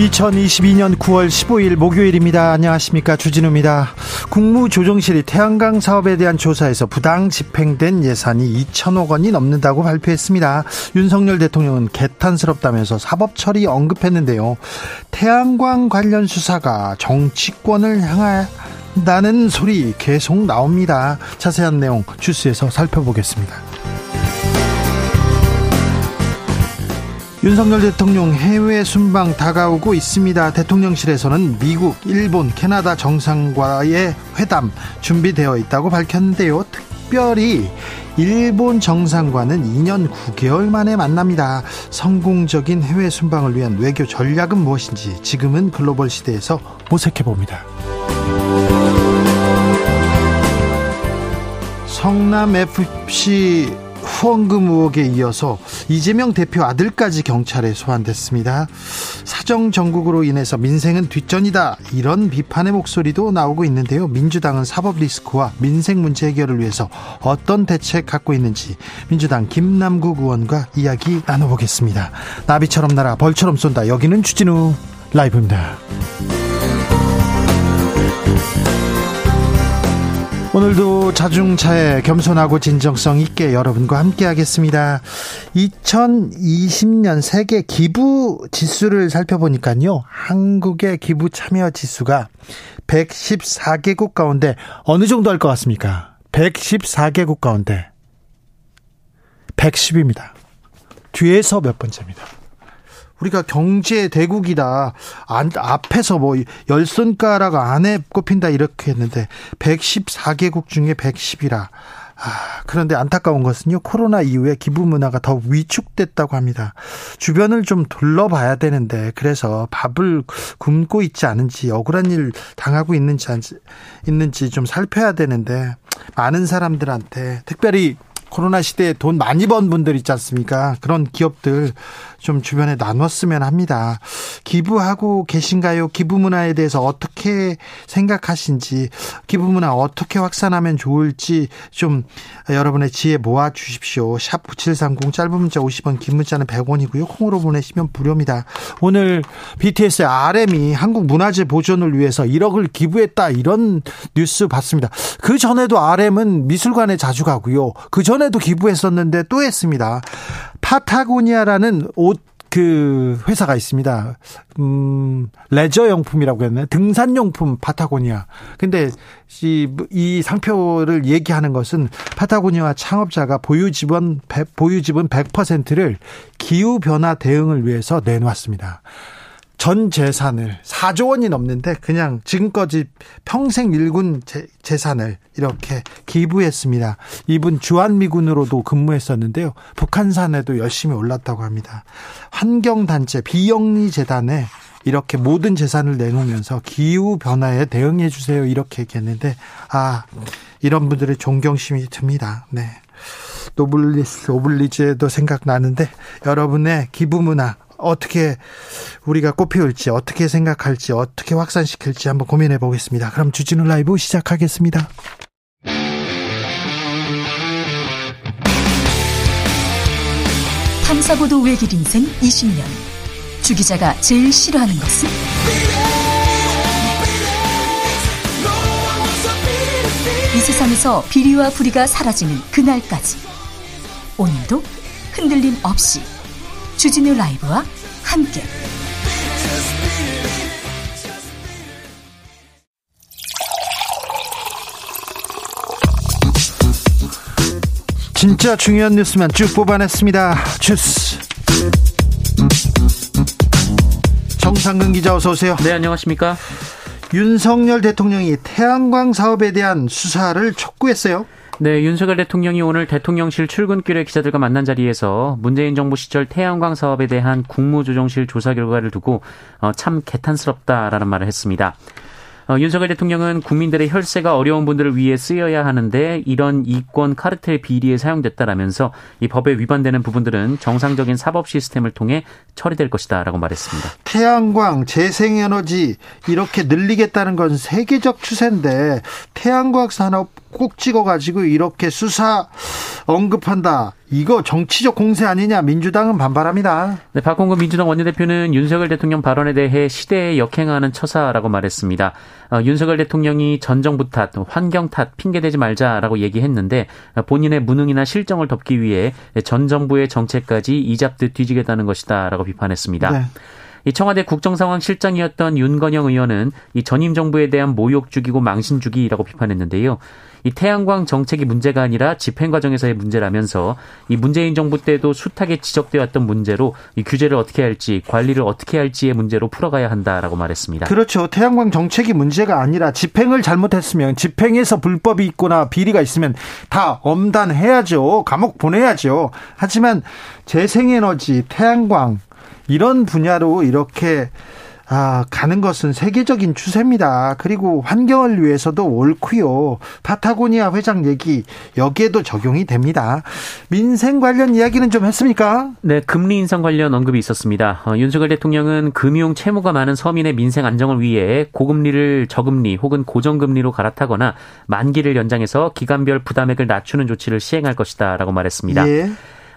2022년 9월 15일 목요일입니다. 안녕하십니까. 주진우입니다. 국무조정실이 태양광 사업에 대한 조사에서 부당 집행된 예산이 2천억 원이 넘는다고 발표했습니다. 윤석열 대통령은 개탄스럽다면서 사법 처리 언급했는데요. 태양광 관련 수사가 정치권을 향한다는 소리 계속 나옵니다. 자세한 내용 주스에서 살펴보겠습니다. 윤석열 대통령 해외 순방 다가오고 있습니다. 대통령실에서는 미국, 일본, 캐나다 정상과의 회담 준비되어 있다고 밝혔는데요. 특별히 일본 정상과는 2년 9개월 만에 만납니다. 성공적인 해외 순방을 위한 외교 전략은 무엇인지 지금은 글로벌 시대에서 모색해 봅니다. 성남 FC 후원금 의혹에 이어서 이재명 대표 아들까지 경찰에 소환됐습니다. 사정 정국으로 인해서 민생은 뒷전이다. 이런 비판의 목소리도 나오고 있는데요. 민주당은 사법 리스크와 민생 문제 해결을 위해서 어떤 대책 갖고 있는지 민주당 김남국 의원과 이야기 나눠보겠습니다. 나비처럼 날아 벌처럼 쏜다. 여기는 추진우 라이브입니다. 오늘도 자중차에 겸손하고 진정성 있게 여러분과 함께 하겠습니다. 2020년 세계 기부 지수를 살펴보니까요. 한국의 기부 참여 지수가 114개국 가운데 어느 정도 할 것 같습니까? 114개국 가운데 110입니다. 뒤에서 몇 번째입니다. 우리가 경제 대국이다. 안, 앞에서 뭐 열 손가락 안에 꼽힌다 이렇게 했는데 114개국 중에 110이라. 아, 그런데 안타까운 것은요, 코로나 이후에 기부 문화가 더 위축됐다고 합니다. 주변을 좀 둘러봐야 되는데, 그래서 밥을 굶고 있지 않은지, 억울한 일 당하고 있는지, 있는지 좀 살펴야 되는데, 많은 사람들한테, 특별히 코로나 시대에 돈 많이 번 분들 있지 않습니까? 그런 기업들 좀 주변에 나눴으면 합니다. 기부하고 계신가요? 기부 문화에 대해서 어떻게 생각하신지, 기부 문화 어떻게 확산하면 좋을지 좀 여러분의 지혜 모아 주십시오. 샵 9730 짧은 문자 50원, 긴 문자는 100원이고요. 콩으로 보내시면 무료입니다. 오늘 BTS의 RM이 한국 문화재 보존을 위해서 1억을 기부했다 이런 뉴스 봤습니다. 그 전에도 RM은 미술관에 자주 가고요. 그 전에도 기부했었는데 또 했습니다. 파타고니아라는 옷 그 회사가 있습니다. 음, 레저 용품이라고 했나요? 등산 용품 파타고니아. 근데 이, 이 상표를 얘기하는 것은 파타고니아 창업자가 보유 지분 보유 지분 100%를 기후 변화 대응을 위해서 내놓았습니다. 전 재산을 4조 원이 넘는데 그냥 지금까지 평생 일군 재, 산을 이렇게 기부했습니다. 이분 주한미군으로도 근무했었는데요. 북한산에도 열심히 올랐다고 합니다. 환경단체 비영리 재단에 이렇게 모든 재산을 내놓으면서 기후 변화에 대응해 주세요 이렇게 얘기했는데 아 이런 분들에 존경심이 듭니다. 네. 노블레스 오블리주도 생각나는데 여러분의 기부 문화 어떻게 우리가 꽃피울지 어떻게 생각할지 어떻게 확산시킬지 한번 고민해 보겠습니다. 그럼 주진우 라이브 시작하겠습니다. 탐사보도 외길 인생 20년 주 기자가 제일 싫어하는 것은? 이 세상에서 비리와 부리가 사라지는 그날까지 오늘도 흔들림 없이 주진우 라이브와 함께 진짜 중요한 뉴스만 쭉 뽑아냈습니다. 주스 정상근 기자 어서 오세요. 네 안녕하십니까. 윤석열 대통령이 태양광 사업에 대한 수사를 촉구했어요. 네, 윤석열 대통령이 오늘 대통령실 출근길에 기자들과 만난 자리에서 문재인 정부 시절 태양광 사업에 대한 국무조정실 조사 결과를 두고 어, 참 개탄스럽다라는 말을 했습니다. 어, 윤석열 대통령은 국민들의 혈세가 어려운 분들을 위해 쓰여야 하는데 이런 이권 카르텔 비리에 사용됐다라면서 이 법에 위반되는 부분들은 정상적인 사법 시스템을 통해 처리될 것이다라고 말했습니다. 태양광, 재생에너지 이렇게 늘리겠다는 건 세계적 추세인데 태양광 산업 꼭 찍어가지고 이렇게 수사 언급한다. 이거 정치적 공세 아니냐 민주당은 반발합니다. 네, 박홍근 민주당 원내대표는 윤석열 대통령 발언에 대해 시대에 역행하는 처사라고 말했습니다. 어, 윤석열 대통령이 전 정부 탓, 환경 탓 핑계대지 말자라고 얘기했는데 본인의 무능이나 실정을 덮기 위해 전 정부의 정책까지 이잡듯 뒤지겠다는 것이다라고 비판했습니다. 네. 이 청와대 국정상황실장이었던 윤건영 의원은 이 전임 정부에 대한 모욕 죽이고 망신 주기라고 비판했는데요. 이 태양광 정책이 문제가 아니라 집행 과정에서의 문제라면서 이 문재인 정부 때도 숱하게 지적되었던 문제로 이 규제를 어떻게 할지 관리를 어떻게 할지의 문제로 풀어가야 한다라고 말했습니다. 그렇죠. 태양광 정책이 문제가 아니라 집행을 잘못했으면 집행에서 불법이 있거나 비리가 있으면 다 엄단해야죠. 감옥 보내야죠. 하지만 재생에너지, 태양광 이런 분야로 이렇게 아, 가는 것은 세계적인 추세입니다. 그리고 환경을 위해서도 옳고요. 파타고니아 회장 얘기 여기에도 적용이 됩니다. 민생 관련 이야기는 좀 했습니까? 네, 금리 인상 관련 언급이 있었습니다. 어, 윤석열 대통령은 금융 채무가 많은 서민의 민생 안정을 위해 고금리를 저금리 혹은 고정금리로 갈아타거나 만기를 연장해서 기간별 부담액을 낮추는 조치를 시행할 것이다라고 말했습니다. 예.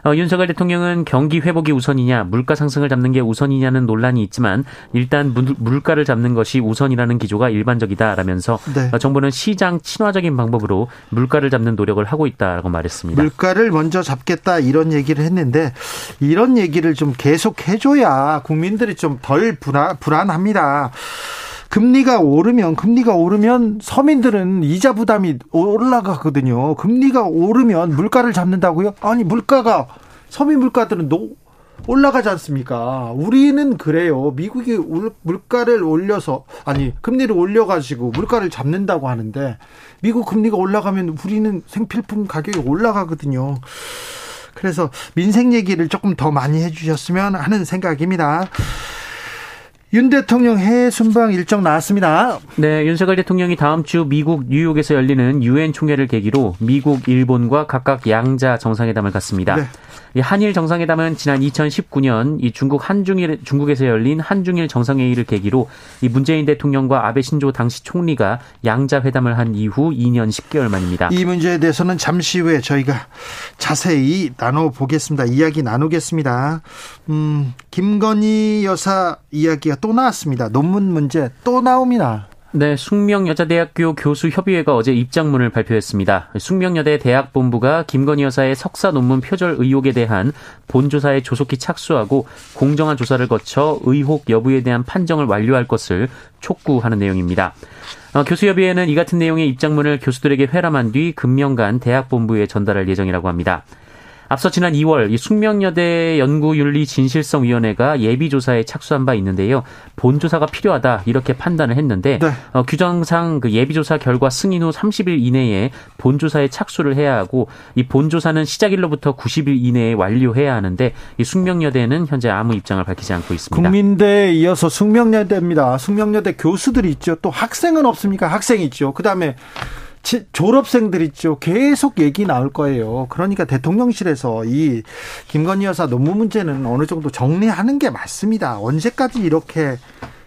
어, 윤석열 대통령은 경기 회복이 우선이냐 물가 상승을 잡는 게 우선이냐는 논란이 있지만 일단 물, 가를 잡는 것이 우선이라는 기조가 일반적이다라면서 네. 어, 정부는 시장 친화적인 방법으로 물가를 잡는 노력을 하고 있다라고 말했습니다. 물가를 먼저 잡겠다 이런 얘기를 했는데 이런 얘기를 좀 계속 해줘야 국민들이 좀 덜 불안, 불안합니다. 금리가 오르면 금리가 오르면 서민들은 이자 부담이 올라가거든요. 금리가 오르면 물가를 잡는다고요? 아니 물가가 서민 물가들은 노, 올라가지 않습니까? 우리는 그래요. 미국이 물가를 올려서 아니 금리를 올려가지고 물가를 잡는다고 하는데 미국 금리가 올라가면 우리는 생필품 가격이 올라가거든요. 그래서 민생 얘기를 조금 더 많이 해주셨으면 하는 생각입니다. 윤 대통령 해외 순방 일정 나왔습니다. 네, 윤석열 대통령이 다음 주 미국 뉴욕에서 열리는 유엔 총회를 계기로 미국, 일본과 각각 양자 정상회담을 갖습니다. 네. 이 한일 정상회담은 지난 2019년 이 중국 한중일 중국에서 열린 한중일 정상회의를 계기로 이 문재인 대통령과 아베 신조 당시 총리가 양자 회담을 한 이후 2년 10개월 만입니다. 이 문제에 대해서는 잠시 후에 저희가 자세히 나눠 보겠습니다. 이야기 나누겠습니다. 음, 김건희 여사 이야기가 또 나왔습니다. 논문 문제 또 나옵니다. 네, 숙명여자대학교 교수협의회가 어제 입장문을 발표했습니다. 숙명여대 대학본부가 김건희 여사의 석사 논문 표절 의혹에 대한 본조사에 조속히 착수하고 공정한 조사를 거쳐 의혹 여부에 대한 판정을 완료할 것을 촉구하는 내용입니다. 어, 교수협의회는 이 같은 내용의 입장문을 교수들에게 회람한 뒤 금년간 대학본부에 전달할 예정이라고 합니다. 앞서 지난 2월 이 숙명여대 연구윤리 진실성위원회가 예비조사에 착수한 바 있는데요. 본조사가 필요하다 이렇게 판단을 했는데 네. 어, 규정상 그 예비조사 결과 승인 후 30일 이내에 본조사에 착수를 해야 하고 이 본조사는 시작일로부터 90일 이내에 완료해야 하는데 이 숙명여대는 현재 아무 입장을 밝히지 않고 있습니다. 국민대에 이어서 숙명여대입니다. 숙명여대 교수들이 있죠. 또 학생은 없습니까? 학생이 있죠. 그다음에 졸업생들 있죠. 계속 얘기 나올 거예요. 그러니까 대통령실에서 이 김건희 여사 논문 문제는 어느 정도 정리하는 게 맞습니다. 언제까지 이렇게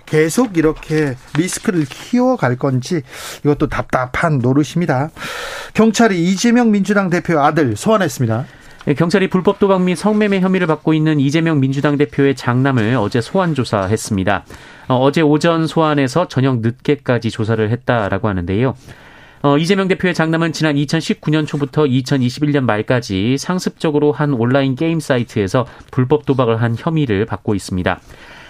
계속 이렇게 리스크를 키워갈 건지 이것도 답답한 노릇입니다. 경찰이 이재명 민주당 대표 아들 소환했습니다. 예, 경찰이 불법 도박 및 성매매 혐의를 받고 있는 이재명 민주당 대표의 장남을 어제 소환 조사했습니다. 어, 어제 오전 소환해서 저녁 늦게까지 조사를 했다라고 하는데요. 어, 이재명 대표의 장남은 지난 2019년 초부터 2021년 말까지 상습적으로 한 온라인 게임 사이트에서 불법 도박을 한 혐의를 받고 있습니다.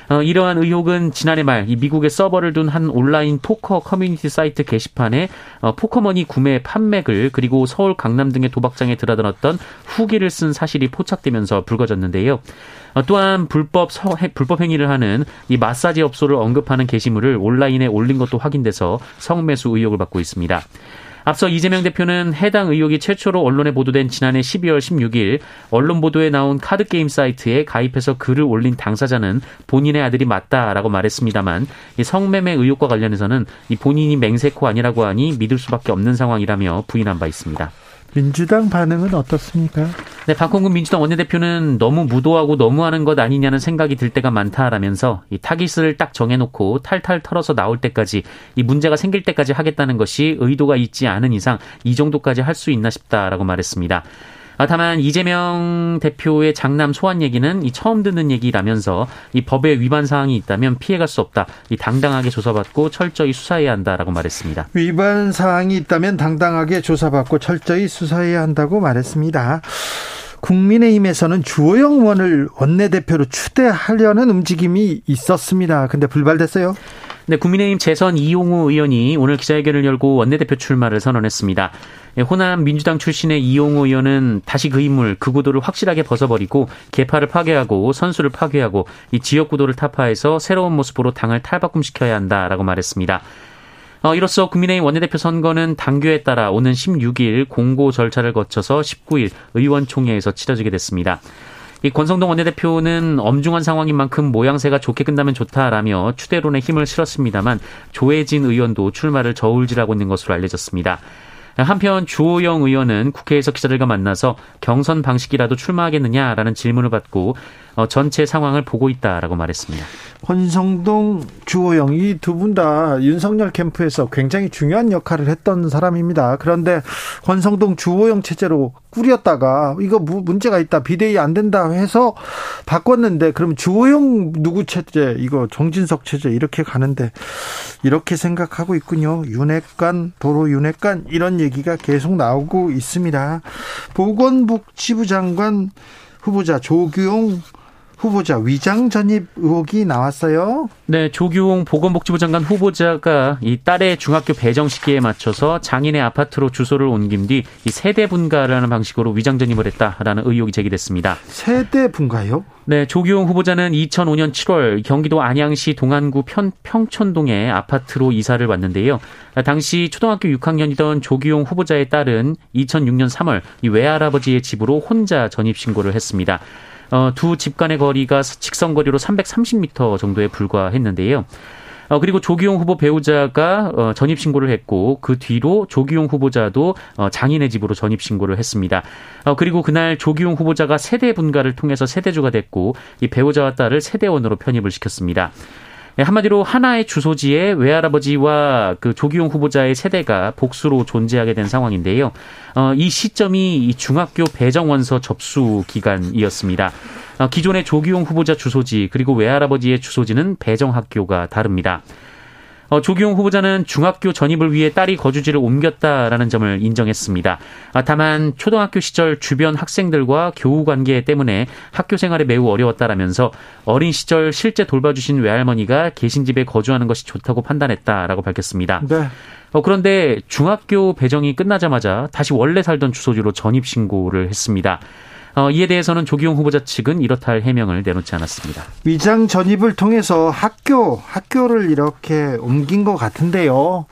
어, 이러한 의혹은 지난해 말 이 미국에 서버를 둔 한 온라인 포커 커뮤니티 사이트 게시판에 어, 포커머니 구매 판매글 그리고 서울 강남 등의 도박장에 드나들었던 후기를 쓴 사실이 포착되면서 불거졌는데요. 어, 또한 불법 서, 불법 행위를 하는 이 마사지 업소를 언급하는 게시물을 온라인에 올린 것도 확인돼서 성매수 의혹을 받고 있습니다. 앞서 이재명 대표는 해당 의혹이 최초로 언론에 보도된 지난해 12월 16일 언론 보도에 나온 카드 게임 사이트에 가입해서 글을 올린 당사자는 본인의 아들이 맞다라고 말했습니다만 성매매 의혹과 관련해서는 본인이 맹세코 아니라고 하니 믿을 수밖에 없는 상황이라며 부인한 바 있습니다. 민주당 반응은 어떻습니까? 네, 박홍근 민주당 원내대표는 너무 무도하고 너무하는 것 아니냐는 생각이 들 때가 많다라면서 이 타깃을 딱 정해놓고 탈탈 털어서 나올 때까지 이 문제가 생길 때까지 하겠다는 것이 의도가 있지 않은 이상 이 정도까지 할 수 있나 싶다라고 말했습니다. 아, 다만 이재명 대표의 장남 소환 얘기는 이 처음 듣는 얘기라면서 이 법에 위반 사항이 있다면 피해갈 수 없다. 이 당당하게 조사받고 철저히 수사해야 한다라고 말했습니다. 위반 사항이 있다면 당당하게 조사받고 철저히 수사해야 한다고 말했습니다. 국민의힘에서는 주호영 의원을 원내대표로 추대하려는 움직임이 있었습니다. 근데 불발됐어요. 네, 국민의힘 재선 이용우 의원이 오늘 기자회견을 열고 원내대표 출마를 선언했습니다. 예, 호남 민주당 출신의 이용우 의원은 다시 그 인물, 그 구도를 확실하게 벗어버리고 개파를 파괴하고 선수를 파괴하고 이 지역 구도를 타파해서 새로운 모습으로 당을 탈바꿈시켜야 한다라고 말했습니다. 어, 이로써 국민의힘 원내대표 선거는 당규에 따라 오는 16일 공고 절차를 거쳐서 19일 의원총회에서 치러지게 됐습니다. 이 권성동 원내대표는 엄중한 상황인 만큼 모양새가 좋게 끝나면 좋다라며 추대론에 힘을 실었습니다만 조혜진 의원도 출마를 저울질하고 있는 것으로 알려졌습니다. 한편 주호영 의원은 국회에서 기자들과 만나서 경선 방식이라도 출마하겠느냐라는 질문을 받고 어, 전체 상황을 보고 있다라고 말했습니다. 권성동, 주호영 이 두 분 다 윤석열 캠프에서 굉장히 중요한 역할을 했던 사람입니다. 그런데 권성동, 주호영 체제로 꾸렸다가 이거 문제가 있다 비대위 안 된다 해서 바꿨는데 그럼 주호영 누구 체제 이거 정진석 체제 이렇게 가는데 이렇게 생각하고 있군요. 윤핵관 도로 윤핵관 이런 얘기가 계속 나오고 있습니다. 보건복지부 장관 후보자 조규용 후보자 위장 전입 의혹이 나왔어요. 네, 조규홍 보건복지부 장관 후보자가 이 딸의 중학교 배정 시기에 맞춰서 장인의 아파트로 주소를 옮긴 뒤 이 세대 분가라는 방식으로 위장 전입을 했다라는 의혹이 제기됐습니다. 세대 분가요? 네, 조규홍 후보자는 2005년 7월 경기도 안양시 동안구 편, 평촌동에 아파트로 이사를 왔는데요. 당시 초등학교 6학년이던 조규용 후보자의 딸은 2006년 3월 이 외할아버지의 집으로 혼자 전입 신고를 했습니다. 어, 두 집 간의 거리가 직선 거리로 330m 정도에 불과했는데요. 어, 그리고 조기용 후보 배우자가 어, 전입 신고를 했고 그 뒤로 조기용 후보자도 어, 장인의 집으로 전입 신고를 했습니다. 어, 그리고 그날 조기용 후보자가 세대 분가를 통해서 세대주가 됐고 이 배우자와 딸을 세대원으로 편입을 시켰습니다. 네, 한마디로 하나의 주소지에 외할아버지와 그 조기용 후보자의 세대가 복수로 존재하게 된 상황인데요. 어, 이 시점이 이 중학교 배정 원서 접수 기간이었습니다. 어, 기존의 조기용 후보자 주소지 그리고 외할아버지의 주소지는 배정 학교가 다릅니다. 어, 조기용 후보자는 중학교 전입을 위해 딸이 거주지를 옮겼다라는 점을 인정했습니다. 아, 다만 초등학교 시절 주변 학생들과 교우 관계 때문에 학교 생활에 매우 어려웠다라면서 어린 시절 실제 돌봐주신 외할머니가 계신 집에 거주하는 것이 좋다고 판단했다라고 밝혔습니다. 네. 어, 그런데 중학교 배정이 끝나자마자 다시 원래 살던 주소지로 전입 신고를 했습니다. 어, 이에 대해서는 조기용 후보자 측은 이렇다 할 해명을 내놓지 않았습니다. 위장 전입을 통해서 학교, 학교를 이렇게 옮긴 것 같은데요.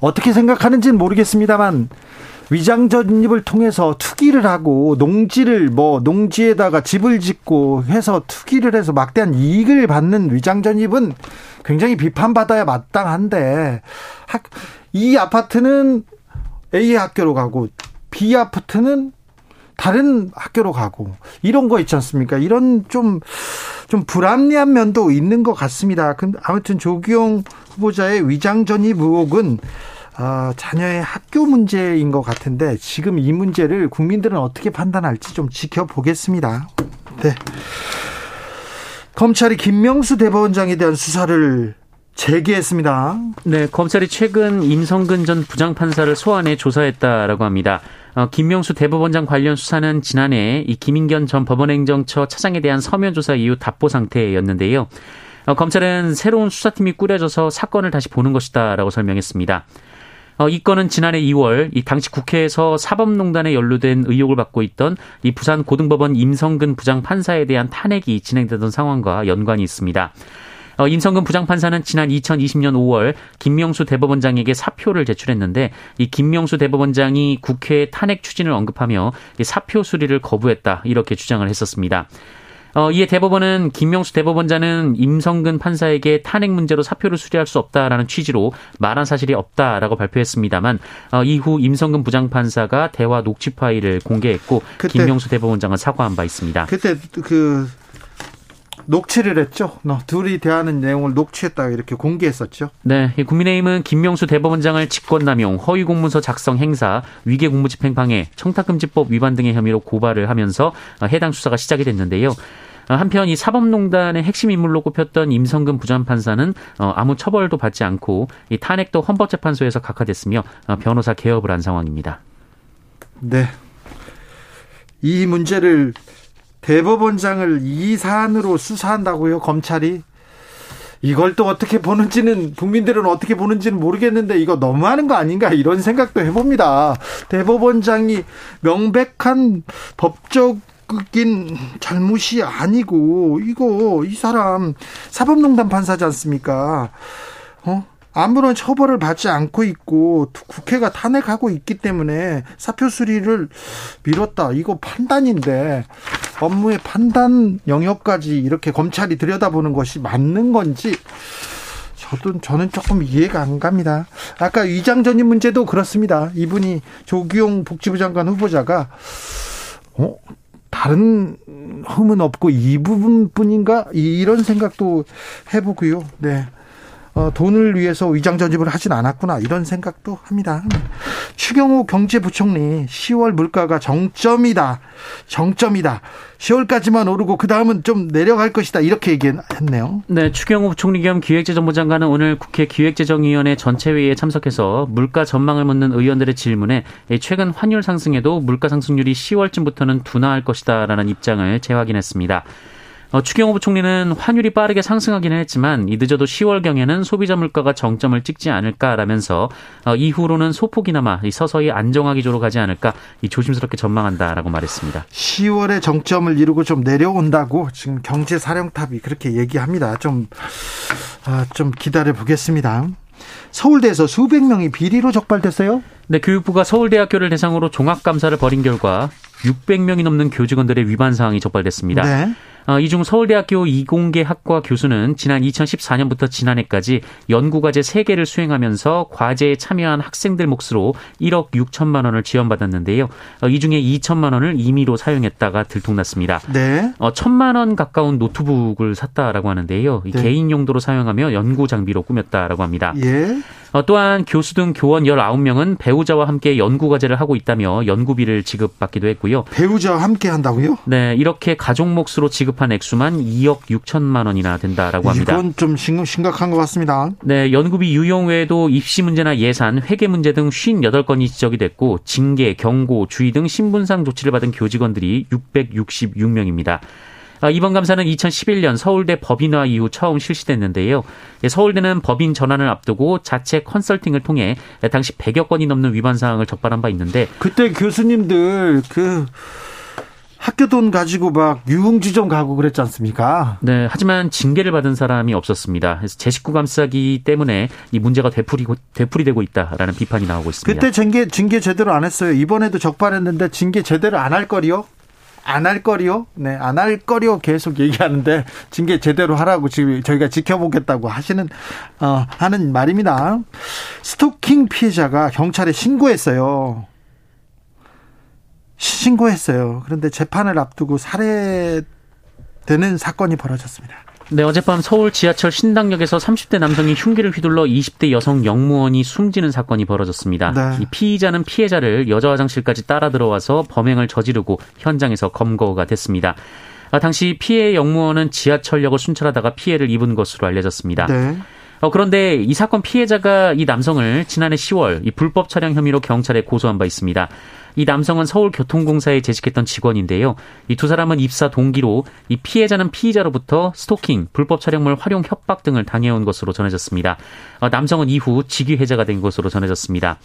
어떻게 생각하는지는 모르겠습니다만 위장 전입을 통해서 투기를 하고 농지를 뭐 농지에다가 집을 짓고 해서 투기를 해서 막대한 이익을 받는 위장 전입은 굉장히 비판받아야 마땅한데 학, 이 아파트는 A 학교로 가고 B 아파트는 다른 학교로 가고 이런 거 있지 않습니까? 이런 좀좀 불합리한 면도 있는 것 같습니다. 근데 아무튼 조기용 후보자의 위장 전입 의혹은 어, 자녀의 학교 문제인 것 같은데 지금 이 문제를 국민들은 어떻게 판단할지 좀 지켜보겠습니다. 네. 검찰이 김명수 대법원장에 대한 수사를 재개했습니다. 네, 검찰이 최근 임성근 전 부장판사를 소환해 조사했다라고 합니다. 어, 김명수 대법원장 관련 수사는 지난해 이 김인견 전 법원행정처 차장에 대한 서면 조사 이후 답보 상태였는데요. 어, 검찰은 새로운 수사팀이 꾸려져서 사건을 다시 보는 것이다라고 설명했습니다. 어, 이 건은 지난해 2월 이 당시 국회에서 사법농단에 연루된 의혹을 받고 있던 이 부산 고등법원 임성근 부장 판사에 대한 탄핵이 진행되던 상황과 연관이 있습니다. 어, 임성근 부장판사는 지난 2020년 5월 김명수 대법원장에게 사표를 제출했는데 이 김명수 대법원장이 국회 탄핵 추진을 언급하며 사표 수리를 거부했다 이렇게 주장을 했었습니다. 어, 이에 대법원은 김명수 대법원장은 임성근 판사에게 탄핵 문제로 사표를 수리할 수 없다라는 취지로 말한 사실이 없다라고 발표했습니다만 어, 이후 임성근 부장판사가 대화 녹취 파일을 공개했고 김명수 대법원장은 사과한 바 있습니다. 그때 그 녹취를 했죠. 둘이 대하는 내용을 녹취했다고 이렇게 공개했었죠. 네, 국민의힘은 김명수 대법원장을 직권남용, 허위공문서 작성 행사, 위계공무집행 방해, 청탁금지법 위반 등의 혐의로 고발을 하면서 해당 수사가 시작이 됐는데요. 한편 이 사법농단의 핵심 인물로 꼽혔던 임성근 부장판사는 어, 아무 처벌도 받지 않고 이 탄핵도 헌법재판소에서 각하됐으며 어, 변호사 개업을 한 상황입니다. 네. 이 문제를 대법원장을 이 사안으로 수사한다고요, 검찰이? 이걸 또 어떻게 보는지는 국민들은 어떻게 보는지는 모르겠는데 이거 너무하는 거 아닌가 이런 생각도 해봅니다. 대법원장이 명백한 법적인 잘못이 아니고 이거 이 사람 사법농단 판사지 않습니까? 어? 아무런 처벌을 받지 않고 있고 국회가 탄핵하고 있기 때문에 사표 수리를 미뤘다. 이거 판단인데 업무의 판단 영역까지 이렇게 검찰이 들여다보는 것이 맞는 건지 저도 저는 조금 이해가 안 갑니다. 아까 위장 전입 문제도 그렇습니다. 이분이 조기용 복지부 장관 후보자가 어 다른 흠은 없고 이 부분뿐인가 이런 생각도 해보고요. 네. 어, 돈을 위해서 위장 전입을 하진 않았구나 이런 생각도 합니다. 추경호 경제부총리 10월 물가가 정점이다. 정점이다. 10월까지만 오르고 그 다음은 좀 내려갈 것이다. 이렇게 얘기했네요. 네, 추경호 부총리 겸 기획재정부 장관은 오늘 국회 기획재정위원회 전체 회의에 참석해서 물가 전망을 묻는 의원들의 질문에 최근 환율 상승에도 물가 상승률이 10월쯤부터는 둔화할 것이다라는 입장을 재확인했습니다. 어, 추경호 부총리는 환율이 빠르게 상승하기는 했지만 이 늦어도 10월경에는 소비자 물가가 정점을 찍지 않을까라면서 어, 이후로는 소폭이나마 서서히 안정화 기조로 가지 않을까 이 조심스럽게 전망한다라고 말했습니다. 10월에 정점을 이루고 좀 내려온다고 지금 경제 사령탑이 그렇게 얘기합니다. 좀, 아, 좀 기다려 보겠습니다. 서울대에서 수백 명이 비리로 적발됐어요? 네, 교육부가 서울대학교를 대상으로 종합감사를 벌인 결과 600명이 넘는 교직원들의 위반 사항이 적발됐습니다. 네. 어, 이중 서울대학교 이공계 학과 교수는 지난 2014년부터 지난해까지 연구과제 3개를 수행하면서 과제에 참여한 학생들 몫으로 1억 6천만 원을 지원받았는데요. 어, 이 중에 2천만 원을 임의로 사용했다가 들통났습니다. 네. 어, 천만 원 가까운 노트북을 샀다라고 하는데요. 네. 개인 용도로 사용하며 연구 장비로 꾸몄다라고 합니다. 예. 어, 또한 교수 등 교원 19명은 배우자와 함께 연구 과제를 하고 있다며 연구비를 지급받기도 했고요. 배우자와 함께 한다고요? 네, 이렇게 가족 몫으로 지급한 액수만 2억 6천만 원이나 된다라고 합니다. 이건 좀 심각한 것 같습니다. 네, 연구비 유용 외에도 입시 문제나 예산, 회계 문제 등 58건이 지적이 됐고 징계, 경고, 주의 등 신분상 조치를 받은 교직원들이 666명입니다. 아, 이번 감사는 2011년 서울대 법인화 이후 처음 실시됐는데요. 예, 서울대는 법인 전환을 앞두고 자체 컨설팅을 통해 당시 100여 건이 넘는 위반 사항을 적발한 바 있는데 그때 교수님들 그 학교 돈 가지고 막 유흥주점 가고 그랬지 않습니까? 네, 하지만 징계를 받은 사람이 없었습니다. 그래서 제 식구 감싸기 때문에 이 문제가 되풀이고 되풀이되고 있다라는 비판이 나오고 있습니다. 그때 징계 징계 제대로 안 했어요. 이번에도 적발했는데 징계 제대로 안 할 거리요? 안 할 거리요? 네, 안 할 거리요 계속 얘기하는데 징계 제대로 하라고 지금 저희가 지켜보겠다고 하시는 어 하는 말입니다. 스토킹 피해자가 경찰에 신고했어요. 신고했어요. 그런데 재판을 앞두고 살해되는 사건이 벌어졌습니다. 네, 어젯밤 서울 지하철 신당역에서 30대 남성이 흉기를 휘둘러 20대 여성 영무원이 숨지는 사건이 벌어졌습니다. 네. 이 피의자는 피해자를 여자 화장실까지 따라 들어와서 범행을 저지르고 현장에서 검거가 됐습니다. 아, 당시 피해 영무원은 지하철역을 순찰하다가 피해를 입은 것으로 알려졌습니다. 네. 어, 그런데 이 사건 피해자가 이 남성을 지난해 10월 이 불법 촬영 혐의로 경찰에 고소한 바 있습니다. 이 남성은 서울교통공사에 재직했던 직원인데요. 이 두 사람은 입사 동기로 이 피해자는 피의자로부터 스토킹, 불법 촬영물 활용 협박 등을 당해온 것으로 전해졌습니다. 어, 남성은 이후 직위 해제가 된 것으로 전해졌습니다.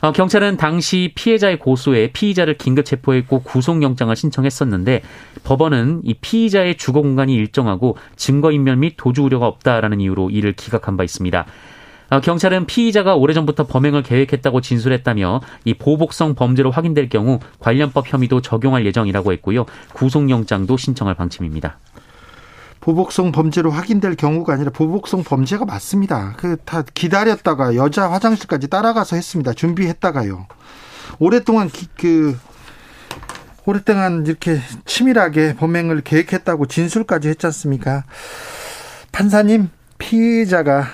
어, 경찰은 당시 피해자의 고소에 피의자를 긴급 체포했고 구속영장을 신청했었는데 법원은 이 피의자의 주거 공간이 일정하고 증거인멸 및 도주 우려가 없다라는 이유로 이를 기각한 바 있습니다. 어, 경찰은 피의자가 오래전부터 범행을 계획했다고 진술했다며 이 보복성 범죄로 확인될 경우 관련법 혐의도 적용할 예정이라고 했고요. 구속영장도 신청할 방침입니다. 보복성 범죄로 확인될 경우가 아니라 보복성 범죄가 맞습니다. 그 다 기다렸다가 여자 화장실까지 따라가서 했습니다. 준비했다가요. 오랫동안 기, 그 오랫동안 이렇게 치밀하게 범행을 계획했다고 진술까지 했지 않습니까? 판사님, 피해자가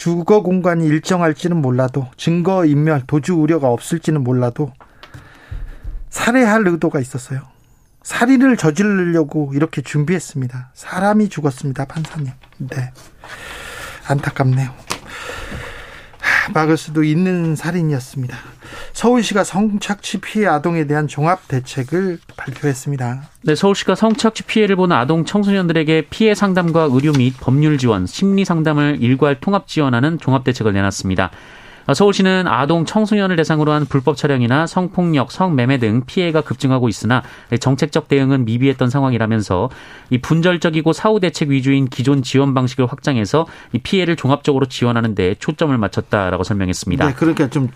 주거 공간이 일정할지는 몰라도 증거 인멸, 도주 우려가 없을지는 몰라도 살해할 의도가 있었어요. 살인을 저지르려고 이렇게 준비했습니다. 사람이 죽었습니다, 판사님. 네. 안타깝네요. 막을 수도 있는 살인이었습니다. 서울시가 성착취 피해 아동에 대한 종합 대책을 발표했습니다. 네, 서울시가 성착취 피해를 보는 아동 청소년들에게 피해 상담과 의료 및 법률 지원, 심리 상담을 일괄 통합 지원하는 종합 대책을 내놨습니다. 서울시는 아동 청소년을 대상으로 한 불법 촬영이나 성폭력, 성매매 등 피해가 급증하고 있으나 정책적 대응은 미비했던 상황이라면서 이 분절적이고 사후 대책 위주인 기존 지원 방식을 확장해서 이 피해를 종합적으로 지원하는 데 초점을 맞췄다라고 설명했습니다. 네, 그러니까 좀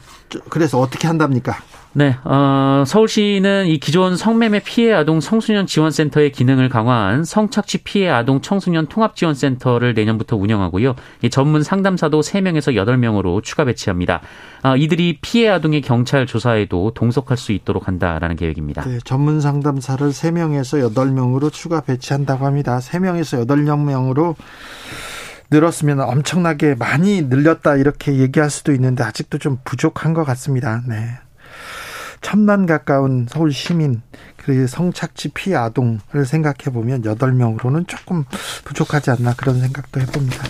그래서 어떻게 한답니까? 네, 어, 서울시는 이 기존 성매매 피해 아동 청소년 지원센터의 기능을 강화한 성착취 피해 아동 청소년 통합지원센터를 내년부터 운영하고요. 이 전문 상담사도 3명에서 8명으로 추가 배치합니다. 아, 이들이 피해 아동의 경찰 조사에도 동석할 수 있도록 한다라는 계획입니다. 네, 전문 상담사를 3명에서 8명으로 추가 배치한다고 합니다. 3명에서 8명으로 늘었으면 엄청나게 많이 늘렸다 이렇게 얘기할 수도 있는데 아직도 좀 부족한 것 같습니다. 네. 천만 가까운 서울 시민 그 성착취 피해 아동을 생각해 보면 8명으로는 조금 부족하지 않나 그런 생각도 해봅니다.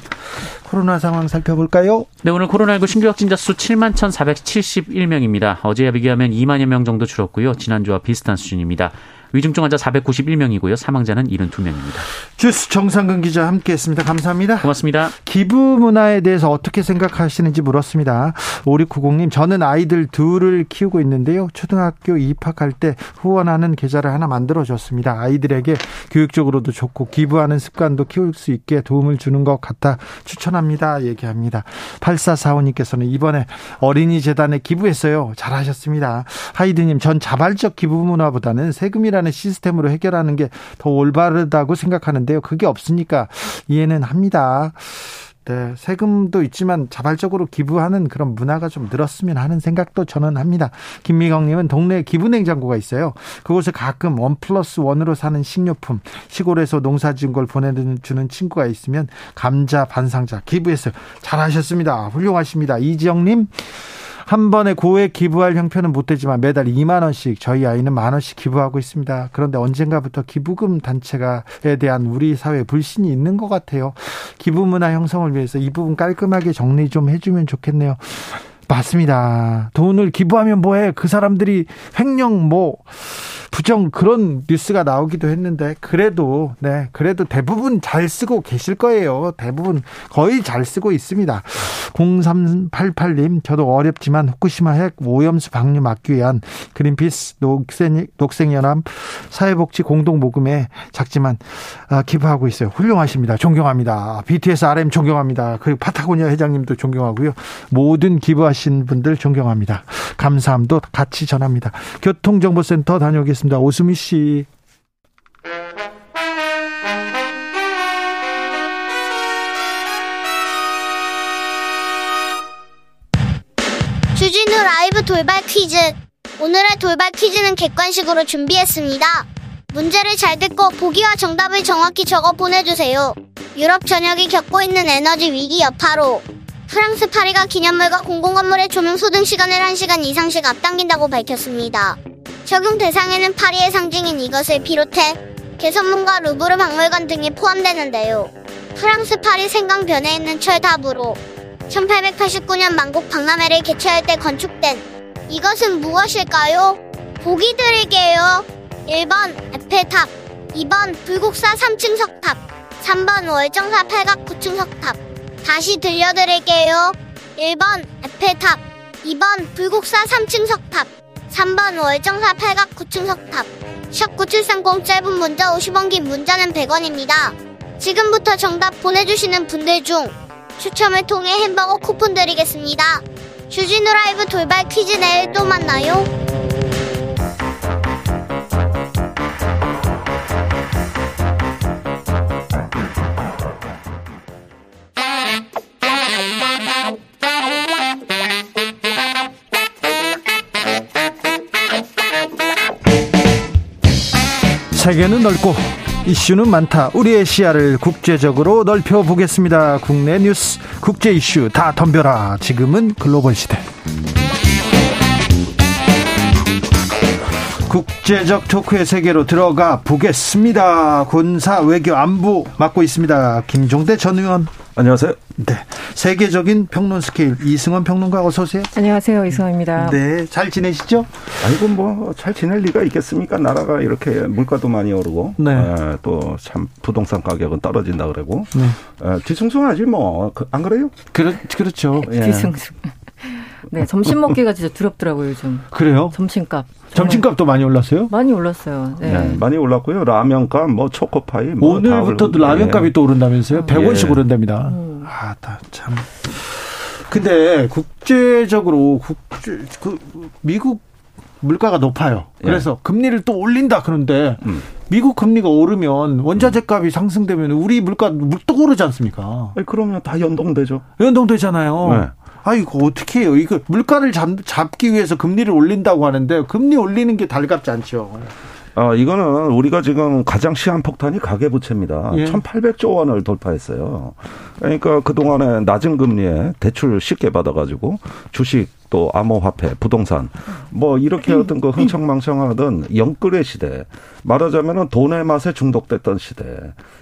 코로나 상황 살펴볼까요? 네, 오늘 코로나19 신규 확진자 수 7만 1,471명입니다. 어제와 비교하면 2만여 명 정도 줄었고요. 지난주와 비슷한 수준입니다. 위중증 환자 491명이고요. 사망자는 72명입니다. 주스 정상근 기자 함께했습니다. 감사합니다. 고맙습니다. 기부 문화에 대해서 어떻게 생각하시는지 물었습니다. 5690님, 저는 아이들 둘을 키우고 있는데요. 초등학교 입학할 때 후원하는 계좌를 하나 만들어줬습니다. 아이들에게 교육적으로도 좋고 기부하는 습관도 키울 수 있게 도움을 주는 것 같아 추천합니다. 얘기합니다. 8445님께서는 이번에 어린이 재단에 기부했어요. 잘하셨습니다. 하이드님, 전 자발적 기부 문화보다는 세금이라는 해결하는 시스템으로 해결하는 게 더 올바르다고 생각하는데요. 그게 없으니까 이해는 합니다. 네, 세금도 있지만 자발적으로 기부하는 그런 문화가 좀 늘었으면 하는 생각도 저는 합니다. 김미경님은 동네에 기부냉장고가 있어요. 그곳에 가끔 원 플러스 원으로 사는 식료품, 시골에서 농사 지은 걸 보내주는 친구가 있으면 감자 반상자 기부했어요. 잘하셨습니다. 훌륭하십니다. 이지영님, 한 번에 고액 기부할 형편은 못 되지만 매달 2만 원씩 저희 아이는 만 원씩 기부하고 있습니다. 그런데 언젠가부터 기부금 단체가에 대한 우리 사회 불신이 있는 것 같아요. 기부 문화 형성을 위해서 이 부분 깔끔하게 정리 좀 해주면 좋겠네요. 맞습니다. 돈을 기부하면 뭐해? 그 사람들이 횡령 뭐 부정 그런 뉴스가 나오기도 했는데 그래도 네 그래도 대부분 잘 쓰고 계실 거예요. 대부분 거의 잘 쓰고 있습니다. 0388님 저도 어렵지만 후쿠시마 핵 오염수 방류 막기 위한 그린피스 녹색 녹색연합 사회복지 공동 모금에 작지만 아, 기부하고 있어요. 훌륭하십니다. 존경합니다. BTS RM 존경합니다. 그리고 파타고니아 회장님도 존경하고요. 모든 기부하 신 분들 존경합니다. 감사함도 같이 전합니다. 교통정보센터 다녀오겠습니다. 오수미 씨. 주진우 라이브 돌발 퀴즈. 오늘의 돌발 퀴즈는 객관식으로 준비했습니다. 문제를 잘 듣고 보기와 정답을 정확히 적어 보내주세요. 유럽 전역이 겪고 있는 에너지 위기 여파로 프랑스 파리가 기념물과 공공건물의 조명 소등 시간을 1시간 이상씩 앞당긴다고 밝혔습니다. 적용 대상에는 파리의 상징인 이것을 비롯해 개선문과 루브르 박물관 등이 포함되는데요. 프랑스 파리 생강변에 있는 철탑으로 1889년 만국 박람회를 개최할 때 건축된 이것은 무엇일까요? 보기 드릴게요. 1번 에펠탑, 2번 불국사 3층 석탑, 3번 월정사 팔각 9층 석탑. 다시 들려드릴게요. 1번 에펠탑, 2번 불국사 3층 석탑 3번 월정사 8각 9층 석탑 샵 9730 짧은 문자 50원 긴 문자는 100원입니다. 지금부터 정답 보내주시는 분들 중 추첨을 통해 햄버거 쿠폰 드리겠습니다. 주진우 라이브 돌발 퀴즈 내일 또 만나요. 세계는 넓고 이슈는 많다. 우리의 시야를 국제적으로 넓혀 보겠습니다. 국내 뉴스, 국제 이슈 다 덤벼라. 지금은 글로벌 시대. 국제적 토크의 세계로 들어가 보겠습니다. 군사 외교 안보 맡고 있습니다. 김종대 전 의원. 안녕하세요. 네. 세계적인 평론 스케일 이승원 평론가 어서 오세요. 안녕하세요. 이승원입니다. 네. 잘 지내시죠? 아이고 뭐 잘 지낼 리가 있겠습니까? 나라가 이렇게 물가도 많이 오르고 네. 또참 부동산 가격은 떨어진다 그러고 네. 에, 뒤숭숭하지 뭐 안 그래요? 그렇, 그렇죠. 예. 뒤숭숭. 네, 점심 먹기가 진짜 두렵더라고요, 요즘. 그래요? 점심값. 점심값도 많이 올랐어요? 많이 올랐어요. 네. 네, 많이 올랐고요. 라면값, 뭐 초코파이, 뭐 오늘부터도 다 오르고. 라면값이 또 오른다면서요? 100원씩 예. 오른답니다. 아, 다 참. 근데 국제적으로 국제 그 미국 물가가 높아요. 그래서 금리를 또 올린다 그런데 음. 미국 금리가 오르면 원자재 값이 상승되면 우리 물가 물- 또 오르지 않습니까? 아니, 그러면 다 연동되죠. 연동되잖아요. 네. 아 이거 어떻게 해요? 이거 물가를 잡, 잡기 위해서 금리를 올린다고 하는데 금리 올리는 게 달갑지 않죠. 아, 이거는 우리가 지금 가장 시한폭탄이 가계부채입니다. 예. 1,800조 원을 돌파했어요. 그러니까 그동안에 낮은 금리에 대출 쉽게 받아가지고 주식 또 암호화폐, 부동산 뭐 이렇게 어떤 그 흥청망청하던 영끌의 시대 말하자면은 돈의 맛에 중독됐던 시대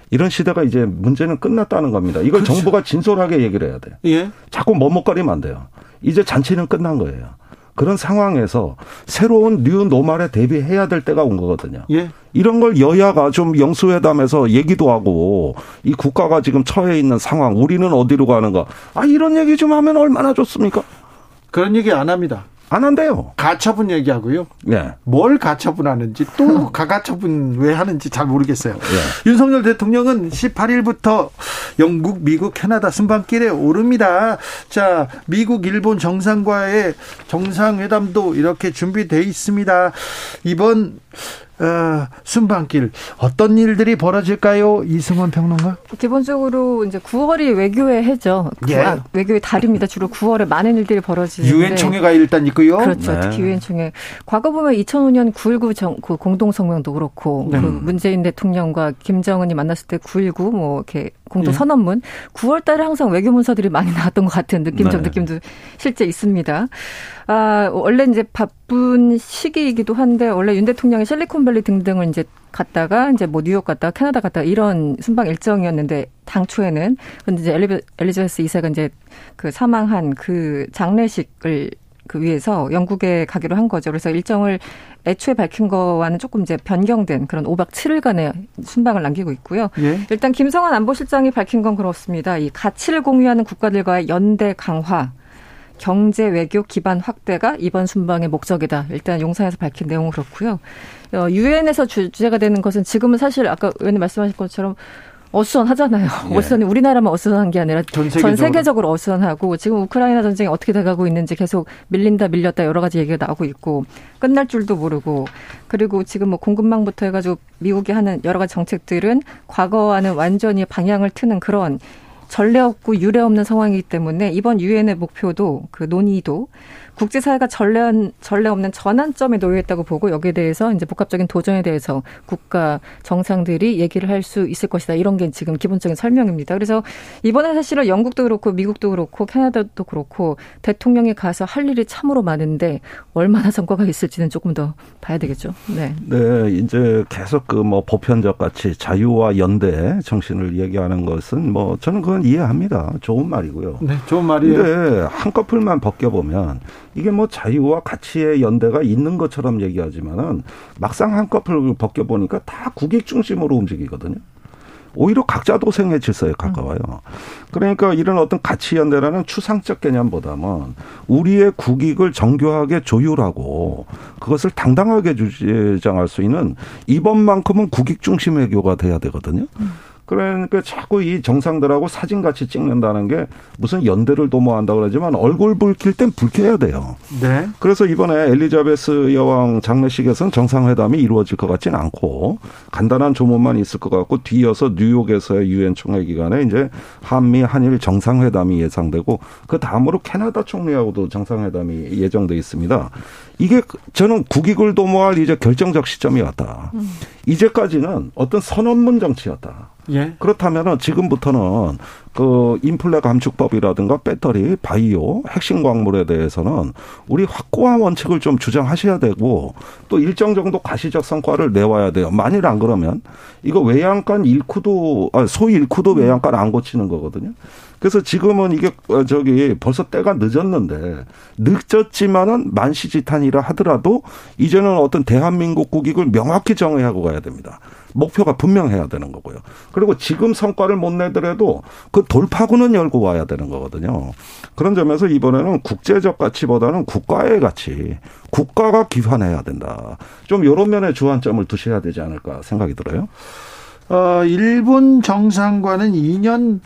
이런 시대가 이제 문제는 끝났다는 겁니다. 이걸 그렇죠. 정부가 진솔하게 얘기를 해야 돼. 예. 자꾸 머뭇거리면 안 돼요. 이제 잔치는 끝난 거예요. 그런 상황에서 새로운 new normal에 대비해야 될 때가 온 거거든요. 예. 이런 걸 여야가 좀 영수회담에서 얘기도 하고 이 국가가 지금 처해 있는 상황, 우리는 어디로 가는가. 아, 이런 얘기 좀 하면 얼마나 좋습니까? 그런 얘기 안 합니다. 안 한대요. 가처분 얘기하고요. 예. 뭘 가처분하는지 또 가가처분 왜 하는지 잘 모르겠어요. 예. 윤석열 대통령은 18일부터 영국, 미국, 캐나다 순방길에 오릅니다. 자, 미국, 일본 정상과의 정상회담도 이렇게 준비돼 있습니다. 이번 어, 순방길 어떤 일들이 벌어질까요? 이승원 평론가? 기본적으로 이제 9월이 외교의 해죠. 예. 아, 외교의 달입니다. 주로 9월에 많은 일들이 벌어지는데. 유엔 총회가 일단 있고요. 그렇죠. 네. 특히 유엔 총회. 과거 보면 2005년 9.19 정, 그 공동 성명도 그렇고, 네. 그 문재인 대통령과 김정은이 만났을 때 9.19 뭐 이렇게 공동 예. 선언문. 9월 달에 항상 외교 문서들이 많이 나왔던 것 같은 느낌적 네. 느낌도 실제 있습니다. 아, 원래 이제 바쁜 시기이기도 한데, 원래 윤 대통령이 실리콘밸리 등등을 이제 갔다가 이제 뭐 뉴욕 갔다가 캐나다 갔다가 이런 순방 일정이었는데 당초에는 근데 이제 엘리베, 엘리자베스 이사가 이제 그 사망한 그 장례식을 그 위해서 영국에 가기로 한 거죠. 그래서 일정을 애초에 밝힌 거와는 조금 이제 변경된 그런 5박 7일간의 순방을 남기고 있고요. 예. 일단 김성환 안보실장이 밝힌 건 그렇습니다. 이 가치를 공유하는 국가들과의 연대 강화, 경제 외교 기반 확대가 이번 순방의 목적이다. 일단 용산에서 밝힌 내용은 그렇고요. 어, 유엔에서 주제가 되는 것은 지금은 사실 아까 의원님 말씀하신 것처럼 어수선하잖아요. 예. 어수선이 우리나라만 어수선한 게 아니라 전전 세계적으로. 세계적으로 어수선하고 지금 우크라이나 전쟁이 어떻게 돼가고 있는지 계속 밀린다 밀렸다 여러 가지 얘기가 나오고 있고 끝날 줄도 모르고 그리고 지금 뭐 공급망부터 해가지고 미국이 하는 여러 가지 정책들은 과거와는 완전히 방향을 트는 그런 전례 없고 유례 없는 상황이기 때문에 이번 유엔의 목표도 그 논의도 국제사회가 전례, 전례 없는 전환점에 놓여있다고 보고 여기에 대해서 이제 복합적인 도전에 대해서 국가 정상들이 얘기를 할 수 있을 것이다. 이런 게 지금 기본적인 설명입니다. 그래서 이번에 사실은 영국도 그렇고 미국도 그렇고 캐나다도 그렇고 대통령이 가서 할 일이 참으로 많은데 얼마나 성과가 있을지는 조금 더 봐야 되겠죠. 네. 네, 이제 계속 그 뭐 보편적 가치, 자유와 연대 정신을 얘기하는 것은 뭐 저는 그건 이해합니다. 좋은 말이고요. 네, 좋은 말이에요. 근데 한꺼풀만 벗겨보면 이게 뭐 자유와 가치의 연대가 있는 것처럼 얘기하지만은 막상 한꺼풀 벗겨보니까 다 국익 중심으로 움직이거든요. 오히려 각자 도생의 질서에 가까워요. 그러니까 이런 어떤 가치 연대라는 추상적 개념보다는 우리의 국익을 정교하게 조율하고 그것을 당당하게 주장할 수 있는 이번만큼은 국익 중심 외교가 돼야 되거든요. 그러니까 자꾸 이 정상들하고 사진 같이 찍는다는 게 무슨 연대를 도모한다 그러지만 얼굴 붉힐 땐 붉혀야 돼요. 네. 그래서 이번에 엘리자베스 여왕 장례식에서는 정상회담이 이루어질 것 같지는 않고 간단한 조문만 있을 것 같고 뒤이어서 뉴욕에서의 유엔 총회 기간에 이제 한미 한일 정상회담이 예상되고 그 다음으로 캐나다 총리하고도 정상회담이 예정돼 있습니다. 이게 저는 국익을 도모할 이제 결정적 시점이 왔다. 음. 이제까지는 어떤 선언문 정치였다. 예. 그렇다면은 지금부터는 그 인플레 감축법이라든가 배터리, 바이오, 핵심 광물에 대해서는 우리 확고한 원칙을 좀 주장하셔야 되고 또 일정 정도 가시적 성과를 내와야 돼요. 만일 안 그러면 이거 외양간 일쿠도 아, 소위 일쿠도 외양간 안 고치는 거거든요. 그래서 지금은 이게 어, 저기 벌써 때가 늦었는데 늦었지만은 만시지탄이라 하더라도 이제는 어떤 대한민국 국익을 명확히 정의하고 가야 됩니다. 목표가 분명해야 되는 거고요. 그리고 지금 성과를 못 내더라도 그 돌파구는 열고 와야 되는 거거든요. 그런 점에서 이번에는 국제적 가치보다는 국가의 가치, 국가가 기반해야 된다. 좀 이런 면에 주안점을 두셔야 되지 않을까 생각이 들어요. 어, 일본 정상과는 2년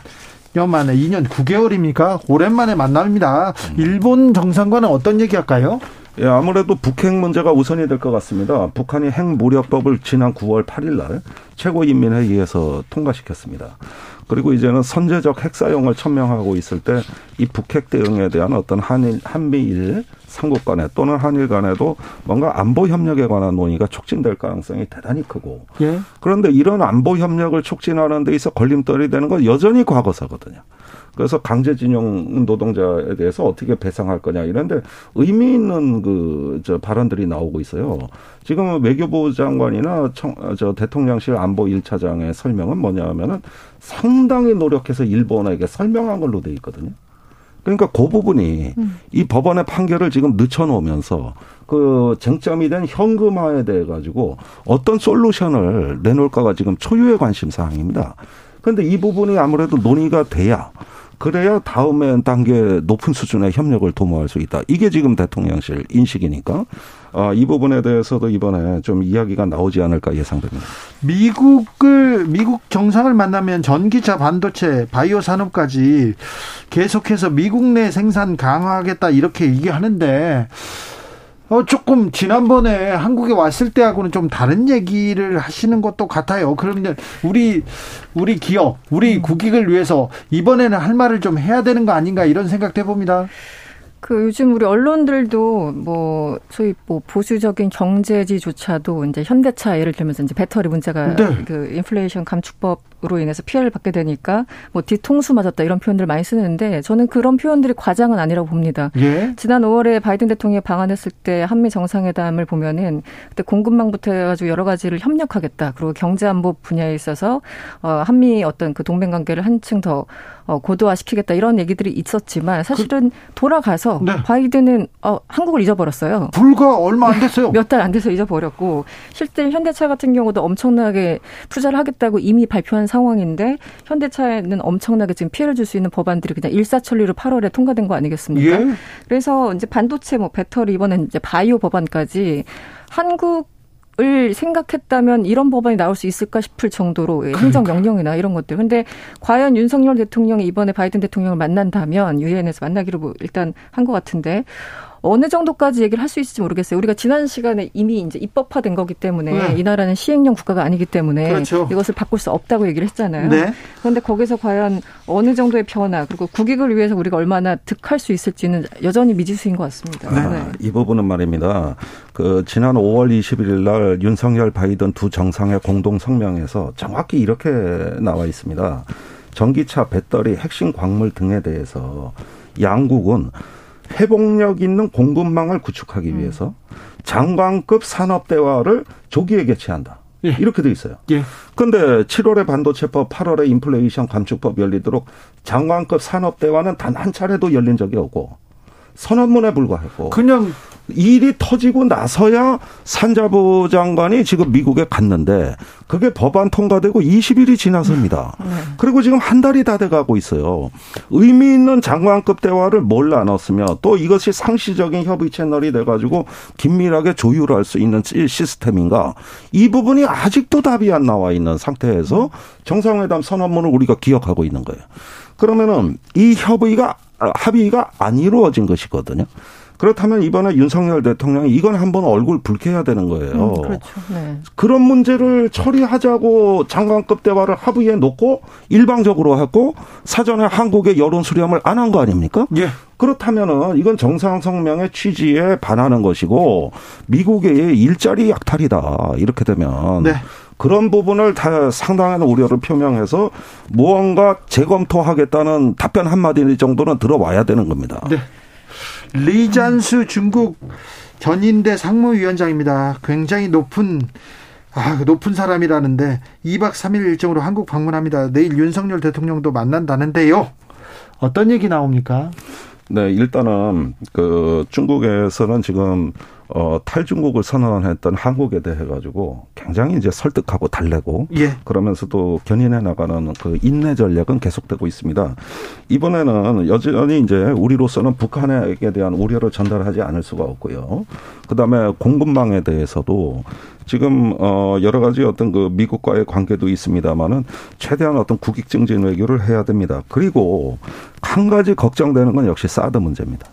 여 만에 2년 9개월입니까? 오랜만에 만납니다. 일본 정상과는 어떤 얘기할까요? 예, 아무래도 북핵 문제가 우선이 될 것 같습니다. 북한이 핵무력법을 지난 9월 8일 날 최고인민회의에서 통과시켰습니다. 그리고 이제는 선제적 핵 사용을 천명하고 있을 때 이 북핵 대응에 대한 어떤 한일, 한미일 삼국 간에 또는 한일 간에도 뭔가 안보 협력에 관한 논의가 촉진될 가능성이 대단히 크고. 예. 그런데 이런 안보 협력을 촉진하는 데 있어 걸림돌이 되는 건 여전히 과거사거든요. 그래서 강제징용 노동자에 대해서 어떻게 배상할 거냐 이런데 의미 있는 그 저 발언들이 나오고 있어요. 지금 외교부 장관이나 청, 저 대통령실 안보 1차장의 설명은 뭐냐면은 상당히 노력해서 일본에게 설명한 걸로 돼 있거든요. 그러니까 그 부분이 음. 이 법원의 판결을 지금 늦춰놓으면서 그 쟁점이 된 현금화에 대해 가지고 어떤 솔루션을 내놓을까가 지금 초유의 관심 사항입니다. 그런데 이 부분이 아무래도 논의가 돼야 그래야 다음에 단계 높은 수준의 협력을 도모할 수 있다. 이게 지금 대통령실 인식이니까 아, 이 부분에 대해서도 이번에 좀 이야기가 나오지 않을까 예상됩니다. 미국을 미국 정상을 만나면 전기차, 반도체, 바이오 산업까지 계속해서 미국 내 생산 강화하겠다 이렇게 얘기하는데 어, 조금 지난번에 한국에 왔을 때하고는 좀 다른 얘기를 하시는 것도 같아요. 그런데 우리 우리 기업, 우리 음. 국익을 위해서 이번에는 할 말을 좀 해야 되는 거 아닌가 이런 생각도 해봅니다. 그 요즘 우리 언론들도 뭐 소위 뭐 보수적인 경제지조차도 이제 현대차 예를 들면서 이제 배터리 문제가 네. 그 인플레이션 감축법 으로 인해서 피해를 받게 되니까 뭐 뒤통수 맞았다 이런 표현들 많이 쓰는데 저는 그런 표현들이 과장은 아니라고 봅니다. 예? 지난 5월에 바이든 대통령이 방한했을 때 한미 정상회담을 보면은 그때 공급망부터 해가지고 여러 가지를 협력하겠다 그리고 경제안보 분야에 있어서 어 한미 어떤 그 동맹 관계를 한층 더 어, 고도화시키겠다 이런 얘기들이 있었지만 사실은 그, 돌아가서 네. 바이든은 어, 한국을 잊어버렸어요. 불과 얼마 안 됐어요. 몇 달 안 돼서 잊어버렸고 실제 현대차 같은 경우도 엄청나게 투자를 하겠다고 이미 발표한 상황인데 현대차에는 엄청나게 지금 피해를 줄 수 있는 법안들이 그냥 일사천리로 8월에 통과된 거 아니겠습니까? 예. 그래서 이제 반도체 뭐 배터리 이번엔 이제 바이오 법안까지 한국 을 생각했다면 이런 법안이 나올 수 있을까 싶을 정도로 그러니까. 행정 명령이나 이런 것들. 근데 과연 윤석열 대통령이 이번에 바이든 대통령을 만난다면 유엔에서 만나기로 뭐 일단 한 것 같은데 어느 정도까지 얘기를 할 수 있을지 모르겠어요. 우리가 지난 시간에 이미 이제 입법화된 거기 때문에 네. 이 나라는 시행령 국가가 아니기 때문에 그렇죠. 이것을 바꿀 수 없다고 얘기를 했잖아요. 네. 그런데 거기서 과연 어느 정도의 변화 그리고 국익을 위해서 우리가 얼마나 득할 수 있을지는 여전히 미지수인 것 같습니다. 아, 네. 이 부분은 말입니다. 그 지난 5월 21일 날 윤석열 바이든 두 정상의 공동 성명에서 정확히 이렇게 나와 있습니다. 전기차, 배터리, 핵심 광물 등에 대해서 양국은 회복력 있는 공급망을 구축하기 음. 위해서 장관급 산업 대화를 조기에 개최한다. 예. 이렇게 돼 있어요. 예. 근데 7월에 반도체법, 8월에 인플레이션 감축법 열리도록 장관급 산업 대화는 단 한 차례도 열린 적이 없고 선언문에 불과했고 그냥 일이 터지고 나서야 산자부 장관이 지금 미국에 갔는데 그게 법안 통과되고 20일이 지나섭니다. 네. 그리고 지금 한 달이 다 돼가고 있어요. 의미 있는 장관급 대화를 뭘 나눴으며 또 이것이 상시적인 협의 채널이 돼가지고 긴밀하게 조율할 수 있는 시스템인가 이 부분이 아직도 답이 안 나와 있는 상태에서 정상회담 선언문을 우리가 기억하고 있는 거예요. 그러면은 이 협의가 합의가 안 이루어진 것이거든요. 그렇다면 이번에 윤석열 대통령이 이건 한번 얼굴 붉혀야 되는 거예요. 음, 그렇죠. 네. 그런 문제를 처리하자고 장관급 대화를 합의에 놓고 일방적으로 하고 사전에 한국의 여론 수렴을 안 한 거 아닙니까? 예. 그렇다면은 이건 정상성명의 취지에 반하는 것이고 미국의 일자리 약탈이다. 이렇게 되면 네. 그런 부분을 다 상당한 우려를 표명해서 무언가 재검토하겠다는 답변 한마디 정도는 들어와야 되는 겁니다. 네. 리잔수 중국 전인대 상무위원장입니다. 굉장히 높은 아, 높은 사람이라는데 2박 3일 일정으로 한국 방문합니다. 내일 윤석열 대통령도 만난다는데요. 어떤 얘기 나옵니까? 네, 일단은 그 중국에서는 지금 어, 탈중국을 선언했던 한국에 대해 가지고 굉장히 이제 설득하고 달래고 예. 그러면서도 견인해 나가는 그 인내 전략은 계속되고 있습니다. 이번에는 여전히 이제 우리로서는 북한에게 대한 우려를 전달하지 않을 수가 없고요. 그다음에 공급망에 대해서도 지금 어 여러 가지 어떤 그 미국과의 관계도 있습니다만은 최대한 어떤 국익 증진 외교를 해야 됩니다. 그리고 한 가지 걱정되는 건 역시 사드 문제입니다.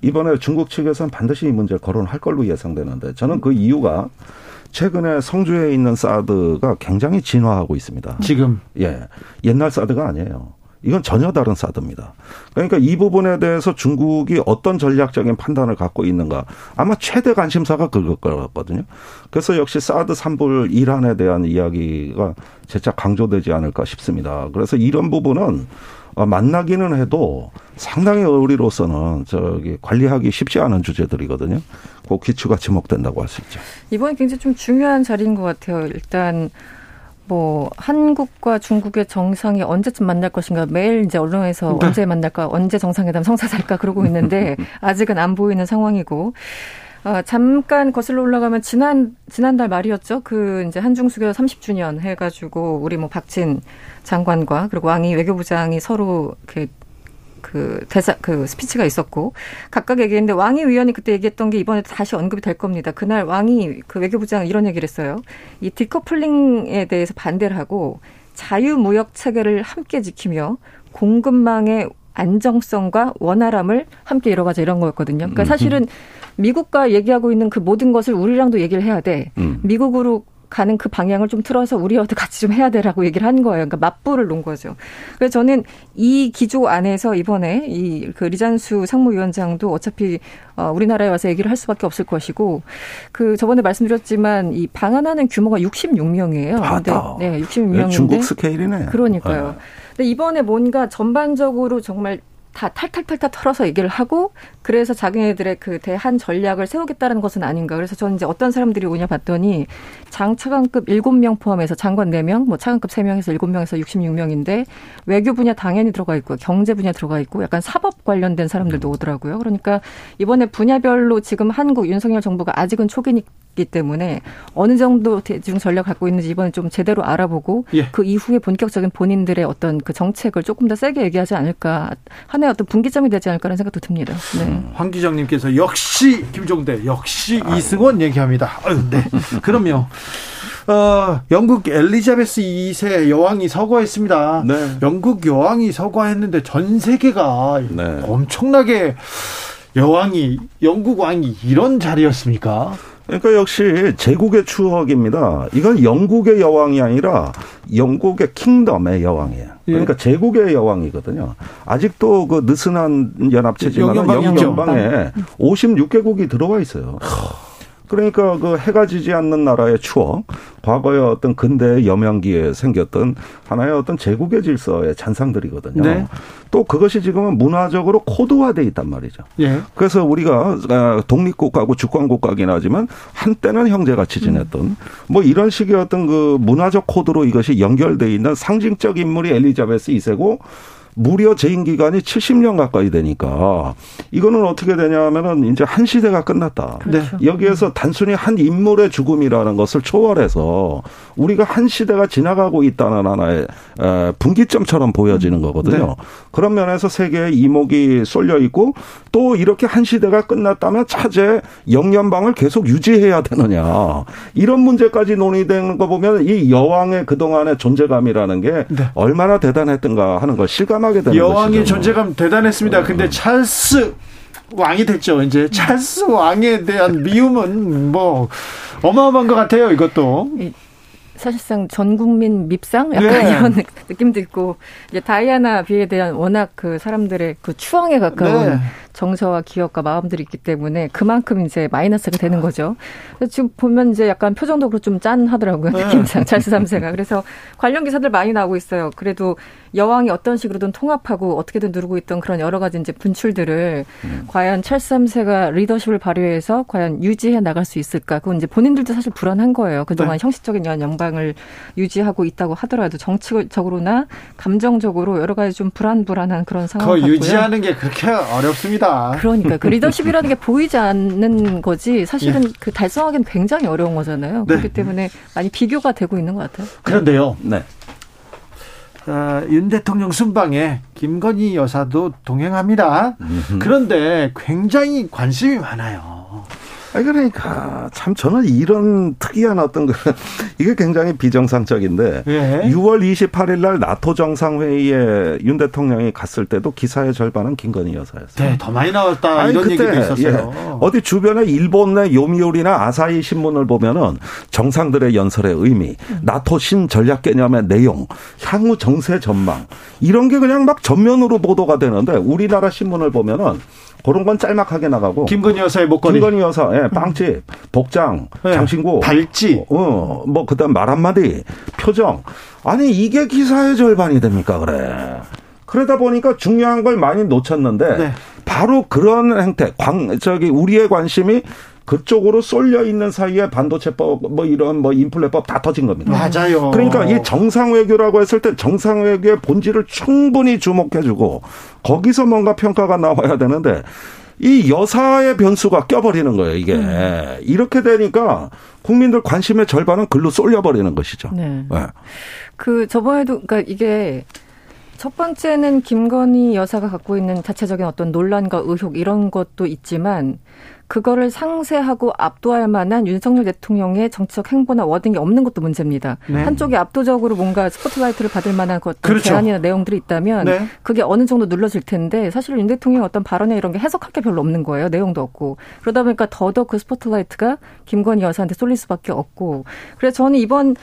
이번에 중국 측에서는 반드시 이 문제를 거론할 걸로 예상되는데 저는 그 이유가 최근에 성주에 있는 사드가 굉장히 진화하고 있습니다. 지금 예 옛날 사드가 아니에요. 이건 전혀 다른 사드입니다. 그러니까 이 부분에 대해서 중국이 어떤 전략적인 판단을 갖고 있는가 아마 최대 관심사가 그걸 거거든요. 그래서 역시 사드 산불 이란에 대한 이야기가 재차 강조되지 않을까 싶습니다. 그래서 이런 부분은 어, 만나기는 해도 상당히 우리로서는 저기 관리하기 쉽지 않은 주제들이거든요. 그 기초가 지목된다고 할 수 있죠. 이번에 굉장히 좀 중요한 자리인 것 같아요. 일단 뭐 한국과 중국의 정상이 언제쯤 만날 것인가 매일 이제 언론에서 네. 언제 만날까 언제 정상회담 성사될까 그러고 있는데 아직은 안 보이는 상황이고 어, 잠깐 거슬러 올라가면 지난 지난달 말이었죠. 그 이제 한중 수교 30주년 해가지고 우리 뭐 박진 장관과 그리고 왕이 외교부장이 서로 이렇게 그 대사 그 스피치가 있었고 각각 얘기했는데 왕이 위원이 그때 얘기했던 게 이번에 다시 언급이 될 겁니다. 그날 왕이 그 외교부장 이런 얘기를 했어요. 이 디커플링에 대해서 반대를 하고 자유무역 체계를 함께 지키며 공급망의 안정성과 원활함을 함께 이뤄가자 이런 거였거든요. 그러니까 사실은 미국과 얘기하고 있는 그 모든 것을 우리랑도 얘기를 해야 돼. 음. 미국으로 가는 그 방향을 좀 틀어서 우리와도 같이 좀 해야 되라고 얘기를 한 거예요. 그러니까 맞불을 놓은 거죠. 그래서 저는 이 기조 안에서 이번에 이 그 리잔수 상무위원장도 어차피 어 우리나라에 와서 얘기를 할 수밖에 없을 것이고 그 저번에 말씀드렸지만 이 방한하는 규모가 66명이에요. 근데 네, 66명인데 중국 스케일이네. 그러니까요. 네. 근데 이번에 뭔가 전반적으로 정말 다 탈탈탈탈 털어서 얘기를 하고 그래서 자기네들의 그 대한 전략을 세우겠다는 것은 아닌가. 그래서 저는 이제 어떤 사람들이 오냐 봤더니 장차관급 7명 포함해서 장관 4명, 뭐 차관급 3명에서 7명에서 66명인데 외교 분야 당연히 들어가 있고 경제 분야 들어가 있고 약간 사법 관련된 사람들도 오더라고요. 그러니까 이번에 분야별로 지금 한국 윤석열 정부가 아직은 초기니 있기 때문에 어느 정도 대중 전략 갖고 있는지 이번에 좀 제대로 알아보고 예. 그 이후에 본격적인 본인들의 어떤 그 정책을 조금 더 세게 얘기하지 않을까 하나의 어떤 분기점이 되지 않을까라는 생각도 듭니다. 네. 음, 황 기장님께서 역시 김종대 역시 아유. 이승원 얘기합니다. 아유, 네. 그럼요. 어, 영국 엘리자베스 2세 여왕이 서거했습니다. 네. 영국 여왕이 서거했는데 전 세계가 네. 엄청나게 여왕이 영국 왕이 이런 자리였습니까? 그러니까 역시 제국의 추억입니다. 이건 영국의 여왕이 아니라 영국의 킹덤의 여왕이에요. 예. 그러니까 예. 제국의 여왕이거든요. 아직도 그 느슨한 연합체지만 영연방에 56개국이 들어와 있어요. 그러니까 그 해가 지지 않는 나라의 추억, 과거의 어떤 근대 여명기에 생겼던 하나의 어떤 제국의 질서의 잔상들이거든요. 네. 또 그것이 지금은 문화적으로 코드화돼 있단 말이죠. 예. 그래서 우리가 아, 독립국가고 주권국가긴 하지만 한때는 형제같이 지냈던 음. 뭐 이런 식의 어떤 그 문화적 코드로 이것이 연결돼 있는 상징적 인물이 엘리자베스 2세고 무려 재임 기간이 70년 가까이 되니까 이거는 어떻게 되냐 하면은 이제 한 시대가 끝났다. 그렇죠. 여기에서 단순히 한 인물의 죽음이라는 것을 초월해서 우리가 한 시대가 지나가고 있다는 하나의 에, 분기점처럼 보여지는 거거든요. 네. 그런 면에서 세계의 이목이 쏠려 있고 또 이렇게 한 시대가 끝났다면 차제 영연방을 계속 유지해야 되느냐 이런 문제까지 논의되는 거 보면 이 여왕의 그동안의 존재감이라는 게 네. 얼마나 대단했던가 하는 걸 실감 하게 되는 여왕의 것이죠. 존재감 대단했습니다. 근데 찰스 왕이 됐죠. 이제 찰스 왕에 대한 미움은 뭐 어마어마한 것 같아요. 이것도. 사실상 전 국민 밉상 약간 네. 이런 느낌도 있고 이제 다이아나 비에 대한 워낙 그 사람들의 그 추앙에 가까운 네. 정서와 기억과 마음들이 있기 때문에 그만큼 이제 마이너스가 되는 거죠. 지금 보면 이제 약간 표정도 그렇고 좀 짠하더라고요 네. 느낌상 찰스 3세가 그래서 관련 기사들 많이 나오고 있어요. 그래도 여왕이 어떤 식으로든 통합하고 어떻게든 누르고 있던 그런 여러 가지 이제 분출들을 과연 찰스 3세가 리더십을 발휘해서 과연 유지해 나갈 수 있을까? 그건 이제 본인들도 사실 불안한 거예요. 그동안 네. 형식적인 연 영광을 유지하고 있다고 하더라도 정치적으로나 감정적으로 여러 가지 좀 불안불안한 그런 상황 같고요. 유지하는 게 그렇게 어렵습니다. 그러니까 그 리더십이라는 게 보이지 않는 거지 사실은 예. 그 달성하기는 굉장히 어려운 거잖아요. 네. 그렇기 때문에 많이 비교가 되고 있는 것 같아요. 그런데요. 네. 어, 윤 대통령 순방에 김건희 여사도 동행합니다. 그런데 굉장히 관심이 많아요. 아니 그러니까 참 저는 이런 특이한 어떤 그 이게 굉장히 비정상적인데 예. 6월 28일 날 나토 정상회의에 윤 대통령이 갔을 때도 기사의 절반은 김건희 여사였어요. 네, 더 많이 나왔다 아니, 이런 얘기도 있었어요. 예, 어디 주변에 일본의 요미우리나 아사히 신문을 보면은 정상들의 연설의 의미, 나토 신 전략 개념의 내용, 향후 정세 전망 이런 게 그냥 막 전면으로 보도가 되는데 우리나라 신문을 보면은 그런 건 짤막하게 나가고 김건희 여사의 목걸이, 김건희 여사, 예, 빵집, 복장, 예, 장신구, 발찌. 어, 뭐 그다음 말 한마디, 표정. 아니 이게 기사의 절반이 됩니까 그래. 그러다 보니까 중요한 걸 많이 놓쳤는데 네. 바로 그런 행태, 광 저기 우리의 관심이 그쪽으로 쏠려 있는 사이에 반도체법 뭐 이런 뭐 인플레법 다 터진 겁니다. 맞아요. 그러니까 이 정상 외교라고 했을 때 정상 외교의 본질을 충분히 주목해주고 거기서 뭔가 평가가 나와야 되는데 이 여사의 변수가 껴버리는 거예요. 이게 이렇게 되니까 국민들 관심의 절반은 글로 쏠려버리는 것이죠. 네. 네. 그 저번에도 그러니까 이게 첫 번째는 김건희 여사가 갖고 있는 자체적인 어떤 논란과 의혹 이런 것도 있지만 그거를 상쇄하고 압도할 만한 윤석열 대통령의 정치적 행보나 워딩이 없는 것도 문제입니다. 네. 한쪽이 압도적으로 뭔가 스포트라이트를 받을 만한 그 어떤 그렇죠. 제안이나 내용들이 있다면 네. 그게 어느 정도 눌러질 텐데 사실 윤 대통령의 어떤 발언에 이런 게 해석할 게 별로 없는 거예요. 내용도 없고. 그러다 보니까 더더욱 그 스포트라이트가 김건희 여사한테 쏠릴 수밖에 없고. 그래서 저는 이번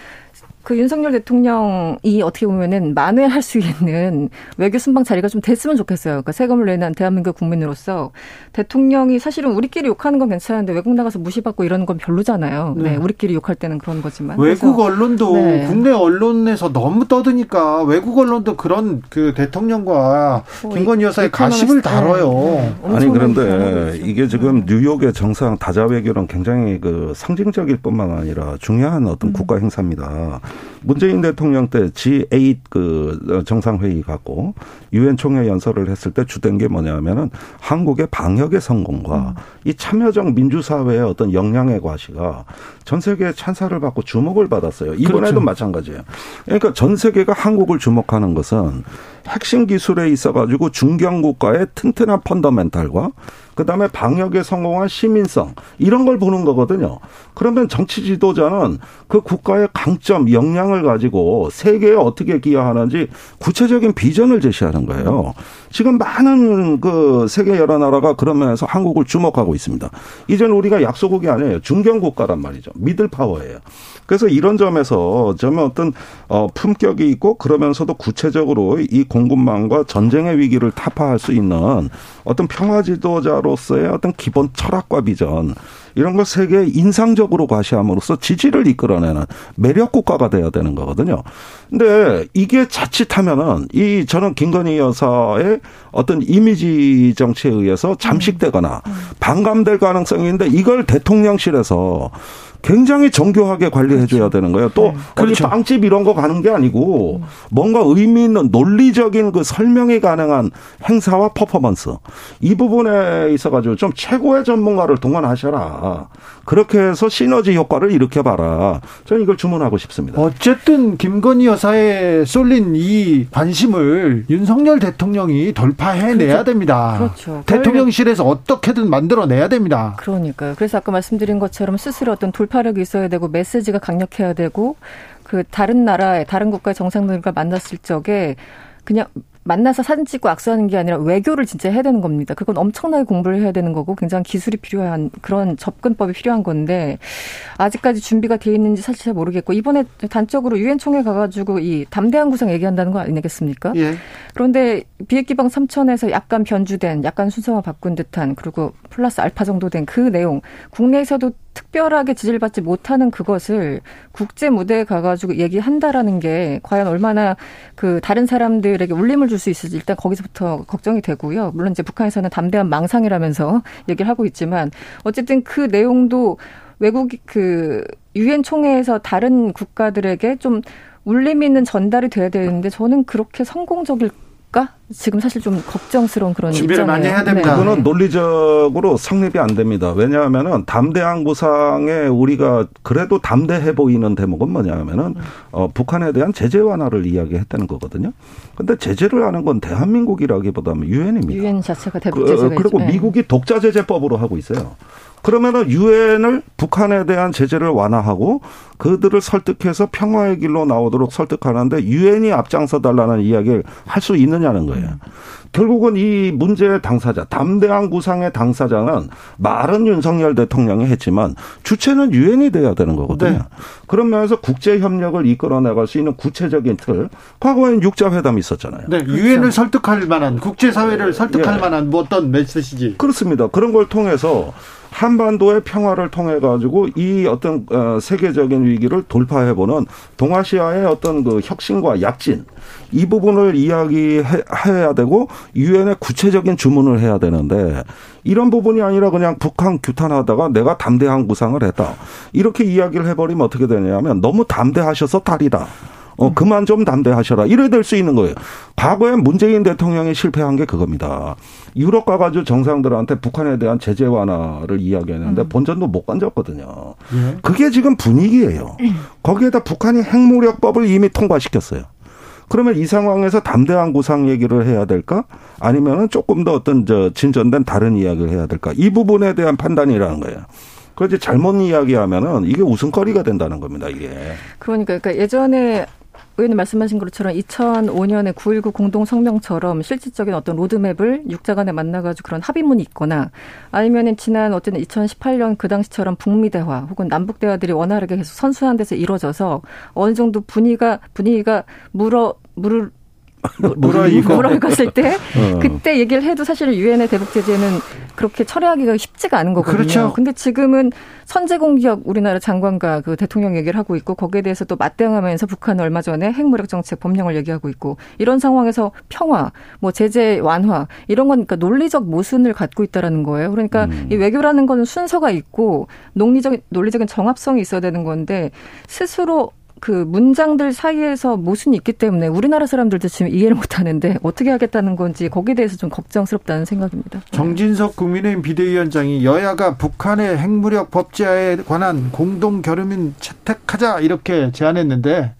그 윤석열 대통령이 어떻게 보면은 만회할 수 있는 외교 순방 자리가 좀 됐으면 좋겠어요. 그러니까 세금을 내는 대한민국 국민으로서 대통령이 사실은 우리끼리 욕하는 건 괜찮은데 외국 나가서 무시받고 이러는 건 별로잖아요. 네, 네. 우리끼리 욕할 때는 그런 거지만. 외국 언론도 네. 국내 언론에서 너무 떠드니까 외국 언론도 그런 그 대통령과 뭐 김건희 여사의 가십을 다뤄요. 네, 네. 아니 그런데. 이게 지금 뉴욕의 정상 다자 외교는 굉장히 그 상징적일 뿐만 아니라 중요한 어떤 국가 행사입니다. 문재인 대통령 때 G8 그 정상회의 갖고 유엔 총회 연설을 했을 때 주된 게 뭐냐면은 한국의 방역의 성공과 이 참여적 민주사회의 어떤 역량의 과시가 전 세계의 찬사를 받고 주목을 받았어요. 이번에도 그렇죠. 마찬가지예요. 그러니까 전 세계가 한국을 주목하는 것은 핵심 기술에 있어 가지고 중견 국가의 튼튼한 펀더멘탈과 그다음에 방역에 성공한 시민성 이런 걸 보는 거거든요. 그러면 정치 지도자는 그 국가의 강점, 역량을 가지고 세계에 어떻게 기여하는지 구체적인 비전을 제시하는 거예요. 지금 많은 그 세계 여러 나라가 그런 면에서 한국을 주목하고 있습니다. 이제는 우리가 약소국이 아니에요. 중견 국가란 말이죠. 미들 파워예요. 그래서 이런 점에서 저는 어떤 어 품격이 있고 그러면서도 구체적으로 이 공급망과 전쟁의 위기를 타파할 수 있는 어떤 평화 지도자로서의 어떤 기본 철학과 비전 이런 걸 세계에 인상적으로 과시함으로써 지지를 이끌어내는 매력 국가가 돼야 되는 거거든요. 근데 이게 자칫하면은 이 저는 김건희 여사의 어떤 이미지 정치에 의해서 잠식되거나 반감될 가능성이 있는데 이걸 대통령실에서 굉장히 정교하게 관리해줘야 되는 거예요. 또 네. 그렇죠. 빵집 이런 거 가는 게 아니고 뭔가 의미 있는 논리적인 그 설명이 가능한 행사와 퍼포먼스 이 부분에 있어가지고 좀 최고의 전문가를 동원하셔라. 그렇게 해서 시너지 효과를 일으켜봐라. 저는 이걸 주문하고 싶습니다. 어쨌든 김건희 여사에 쏠린 이 관심을 윤석열 대통령이 돌파해내야 그렇죠. 됩니다. 그렇죠. 대통령실에서 어떻게든 만들어내야 됩니다. 그러니까요. 그래서 아까 말씀드린 것처럼 스스로 어떤 돌파력이 있어야 되고 메시지가 강력해야 되고 그 다른 나라의 다른 국가의 정상들과 만났을 적에 그냥 만나서 사진 찍고 악수하는 게 아니라 외교를 진짜 해야 되는 겁니다. 그건 엄청나게 공부를 해야 되는 거고 굉장히 기술이 필요한 그런 접근법이 필요한 건데 아직까지 준비가 돼 있는지 사실 잘 모르겠고 이번에 단적으로 유엔 총회 가가지고 이 담대한 구상 얘기한다는 거 아니겠습니까? 예. 그런데 비핵기방 3천에서 약간 변주된 약간 순서만 바꾼 듯한 그리고 플러스 알파 정도 된 그 내용 국내에서도 특별하게 지지를 받지 못하는 그것을 국제 무대에 가가지고 얘기한다라는 게 과연 얼마나 그 다른 사람들에게 울림을 줄 수 있을지 일단 거기서부터 걱정이 되고요. 물론 이제 북한에서는 담대한 망상이라면서 얘기를 하고 있지만 어쨌든 그 내용도 외국 그 유엔 총회에서 다른 국가들에게 좀 울림 있는 전달이 돼야 되는데 저는 그렇게 성공적일 될까? 지금 사실 좀 걱정스러운 그런 준비를 입장이에요. 많이 해야 됩니다. 네. 그거는 논리적으로 성립이 안 됩니다. 왜냐하면은 담대한 구상에 우리가 그래도 담대해 보이는 대목은 뭐냐면은 어, 북한에 대한 제재 완화를 이야기했다는 거거든요. 근데 제재를 하는 건 대한민국이라기보다는 유엔입니다. 유엔 자체가 대북 제재가 그, 그리고 있죠. 미국이 독자 제재법으로 하고 있어요. 그러면은 유엔을 북한에 대한 제재를 완화하고 그들을 설득해서 평화의 길로 나오도록 설득하는데 유엔이 앞장서 달라는 이야기를 할 수 있느냐는 거예요. 결국은 이 문제의 당사자, 담대한 구상의 당사자는 말은 윤석열 대통령이 했지만 주체는 유엔이 돼야 되는 거거든요. 네. 그런 면에서 국제 협력을 이끌어 나갈 수 있는 구체적인 틀, 과거엔 육자 회담이 있었잖아요. 네, 유엔을 그렇죠. 설득할 만한 국제 사회를 설득할 예. 만한 뭐 어떤 메시지. 그렇습니다. 그런 걸 통해서 한반도의 평화를 통해 가지고 이 어떤 어, 세계적인 위기를 돌파해보는 동아시아의 어떤 그 혁신과 약진 이 부분을 이야기해야 되고 유엔에 구체적인 주문을 해야 되는데 이런 부분이 아니라 그냥 북한 규탄하다가 내가 담대한 구상을 했다 이렇게 이야기를 해버리면 어떻게 되냐면 너무 담대하셔서 탈이다. 어, 그만 좀 담대하셔라. 이래 될 수 있는 거예요. 과거에 문재인 대통령이 실패한 게 그겁니다. 유럽 가가지고 정상들한테 북한에 대한 제재 완화를 이야기했는데 음. 본전도 못 건졌거든요. 예. 그게 지금 분위기예요. 거기에다 북한이 핵무력법을 이미 통과시켰어요. 그러면 이 상황에서 담대한 구상 얘기를 해야 될까? 아니면은 조금 더 어떤 저 진전된 다른 이야기를 해야 될까? 이 부분에 대한 판단이라는 거예요. 그렇지 잘못 이야기하면은 이게 웃음거리가 된다는 겁니다. 이게. 그러니까, 그러니까 예전에 의원님 말씀하신 것처럼 2005년에 9.19 공동성명처럼 실질적인 어떤 로드맵을 육자 간에 만나가지고 그런 합의문이 있거나 아니면은 지난 어쨌든 2018년 그 당시처럼 북미 대화 혹은 남북 대화들이 원활하게 계속 선순환 돼서 이루어져서 어느 정도 분위기가 분위기가 물어 물을 뭐라이거 물어갔을 때 어. 그때 얘기를 해도 사실 유엔의 대북 제재는 그렇게 철회하기가 쉽지가 않은 거거든요. 그렇죠. 근데 지금은 선제 공격 우리나라 장관과 그 대통령 얘기를 하고 있고 거기에 대해서 또 맞대응하면서 북한은 얼마 전에 핵무력 정책 법령을 얘기하고 있고 이런 상황에서 평화, 뭐 제재 완화 이런 거니까 논리적 모순을 갖고 있다라는 거예요. 그러니까 음. 이 외교라는 거는 순서가 있고 논리적 논리적인 정합성이 있어야 되는 건데 스스로 그 문장들 사이에서 모순이 있기 때문에 우리나라 사람들도 지금 이해를 못 하는데 어떻게 하겠다는 건지 거기에 대해서 좀 걱정스럽다는 생각입니다. 정진석 국민의힘 비대위원장이 여야가 북한의 핵무력 법제화에 관한 공동 결의문 채택하자 이렇게 제안했는데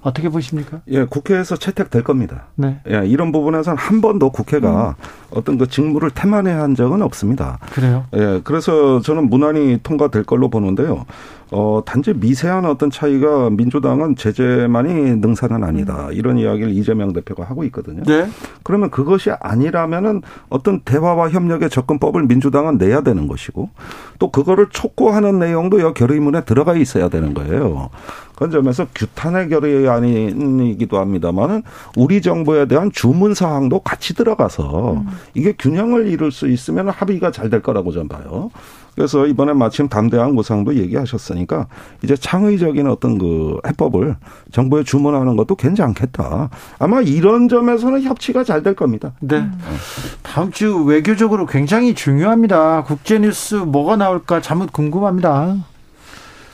어떻게 보십니까? 예, 국회에서 채택될 겁니다. 네. 예, 이런 부분에서는 한 번도 국회가 음. 어떤 그 직무를 태만해한 적은 없습니다. 그래요? 예, 그래서 저는 무난히 통과될 걸로 보는데요. 어, 단지 미세한 어떤 차이가 민주당은 제재만이 능사는 아니다. 음. 이런 이야기를 이재명 대표가 하고 있거든요. 네. 그러면 그것이 아니라면은 어떤 대화와 협력의 접근법을 민주당은 내야 되는 것이고 또 그거를 촉구하는 내용도 여 결의문에 들어가 있어야 되는 거예요. 그런 점에서 규탄의 결의안이기도 합니다만은 우리 정부에 대한 주문 사항도 같이 들어가서 음. 이게 균형을 이룰 수 있으면 합의가 잘 될 거라고 저는 봐요. 그래서 이번에 마침 담대한 구상도 얘기하셨으니까 이제 창의적인 어떤 그 해법을 정부에 주문하는 것도 괜찮겠다. 아마 이런 점에서는 협치가 잘 될 겁니다. 네. 다음 주 외교적으로 굉장히 중요합니다. 국제 뉴스 뭐가 나올까 참 궁금합니다.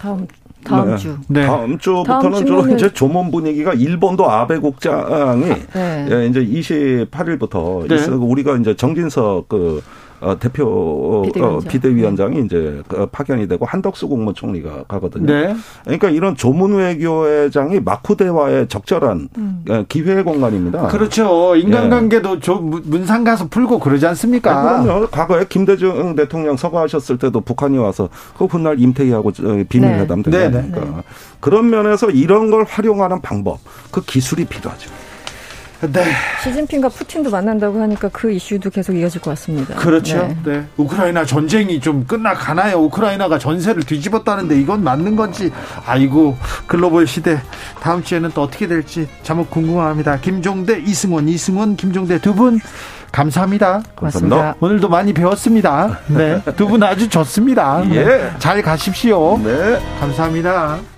다음 다음 네. 주. 네. 다음 주부터는 다음 주로 이제 조문 분위기가 일본도 아베 국장이 네. 예, 이제 28일부터 네. 우리가 이제 정진석 그 어, 대표 비대위원장. 어, 비대위원장이 이제 그 파견이 되고 한덕수 국무총리가 가거든요. 네. 그러니까 이런 조문 외교회장이 마쿠대와의 적절한 어, 기회 공간입니다. 그렇죠. 인간관계도 저 문상 가서 풀고 그러지 않습니까? 네, 그럼요. 과거에 김대중 대통령 서거하셨을 때도 북한이 와서 그 훗날 임태희하고 저 비밀회담 네. 되지 네, 않습니까? 그런 면에서 이런 걸 활용하는 방법, 그 기술이 필요하죠. 네. 시진핑과 푸틴도 만난다고 하니까 그 이슈도 계속 이어질 것 같습니다. 그렇죠. 네. 네. 우크라이나 전쟁이 좀 끝나가나요? 우크라이나가 전세를 뒤집었다는데 이건 맞는 건지. 아이고, 글로벌 시대. 다음 주에는 또 어떻게 될지 참 궁금합니다. 김종대, 이승원, 이승원, 김종대 두 분 감사합니다. 고맙습니다. 오늘도 많이 배웠습니다. 네. 두 분 아주 좋습니다. 예. 잘 가십시오. 네. 감사합니다.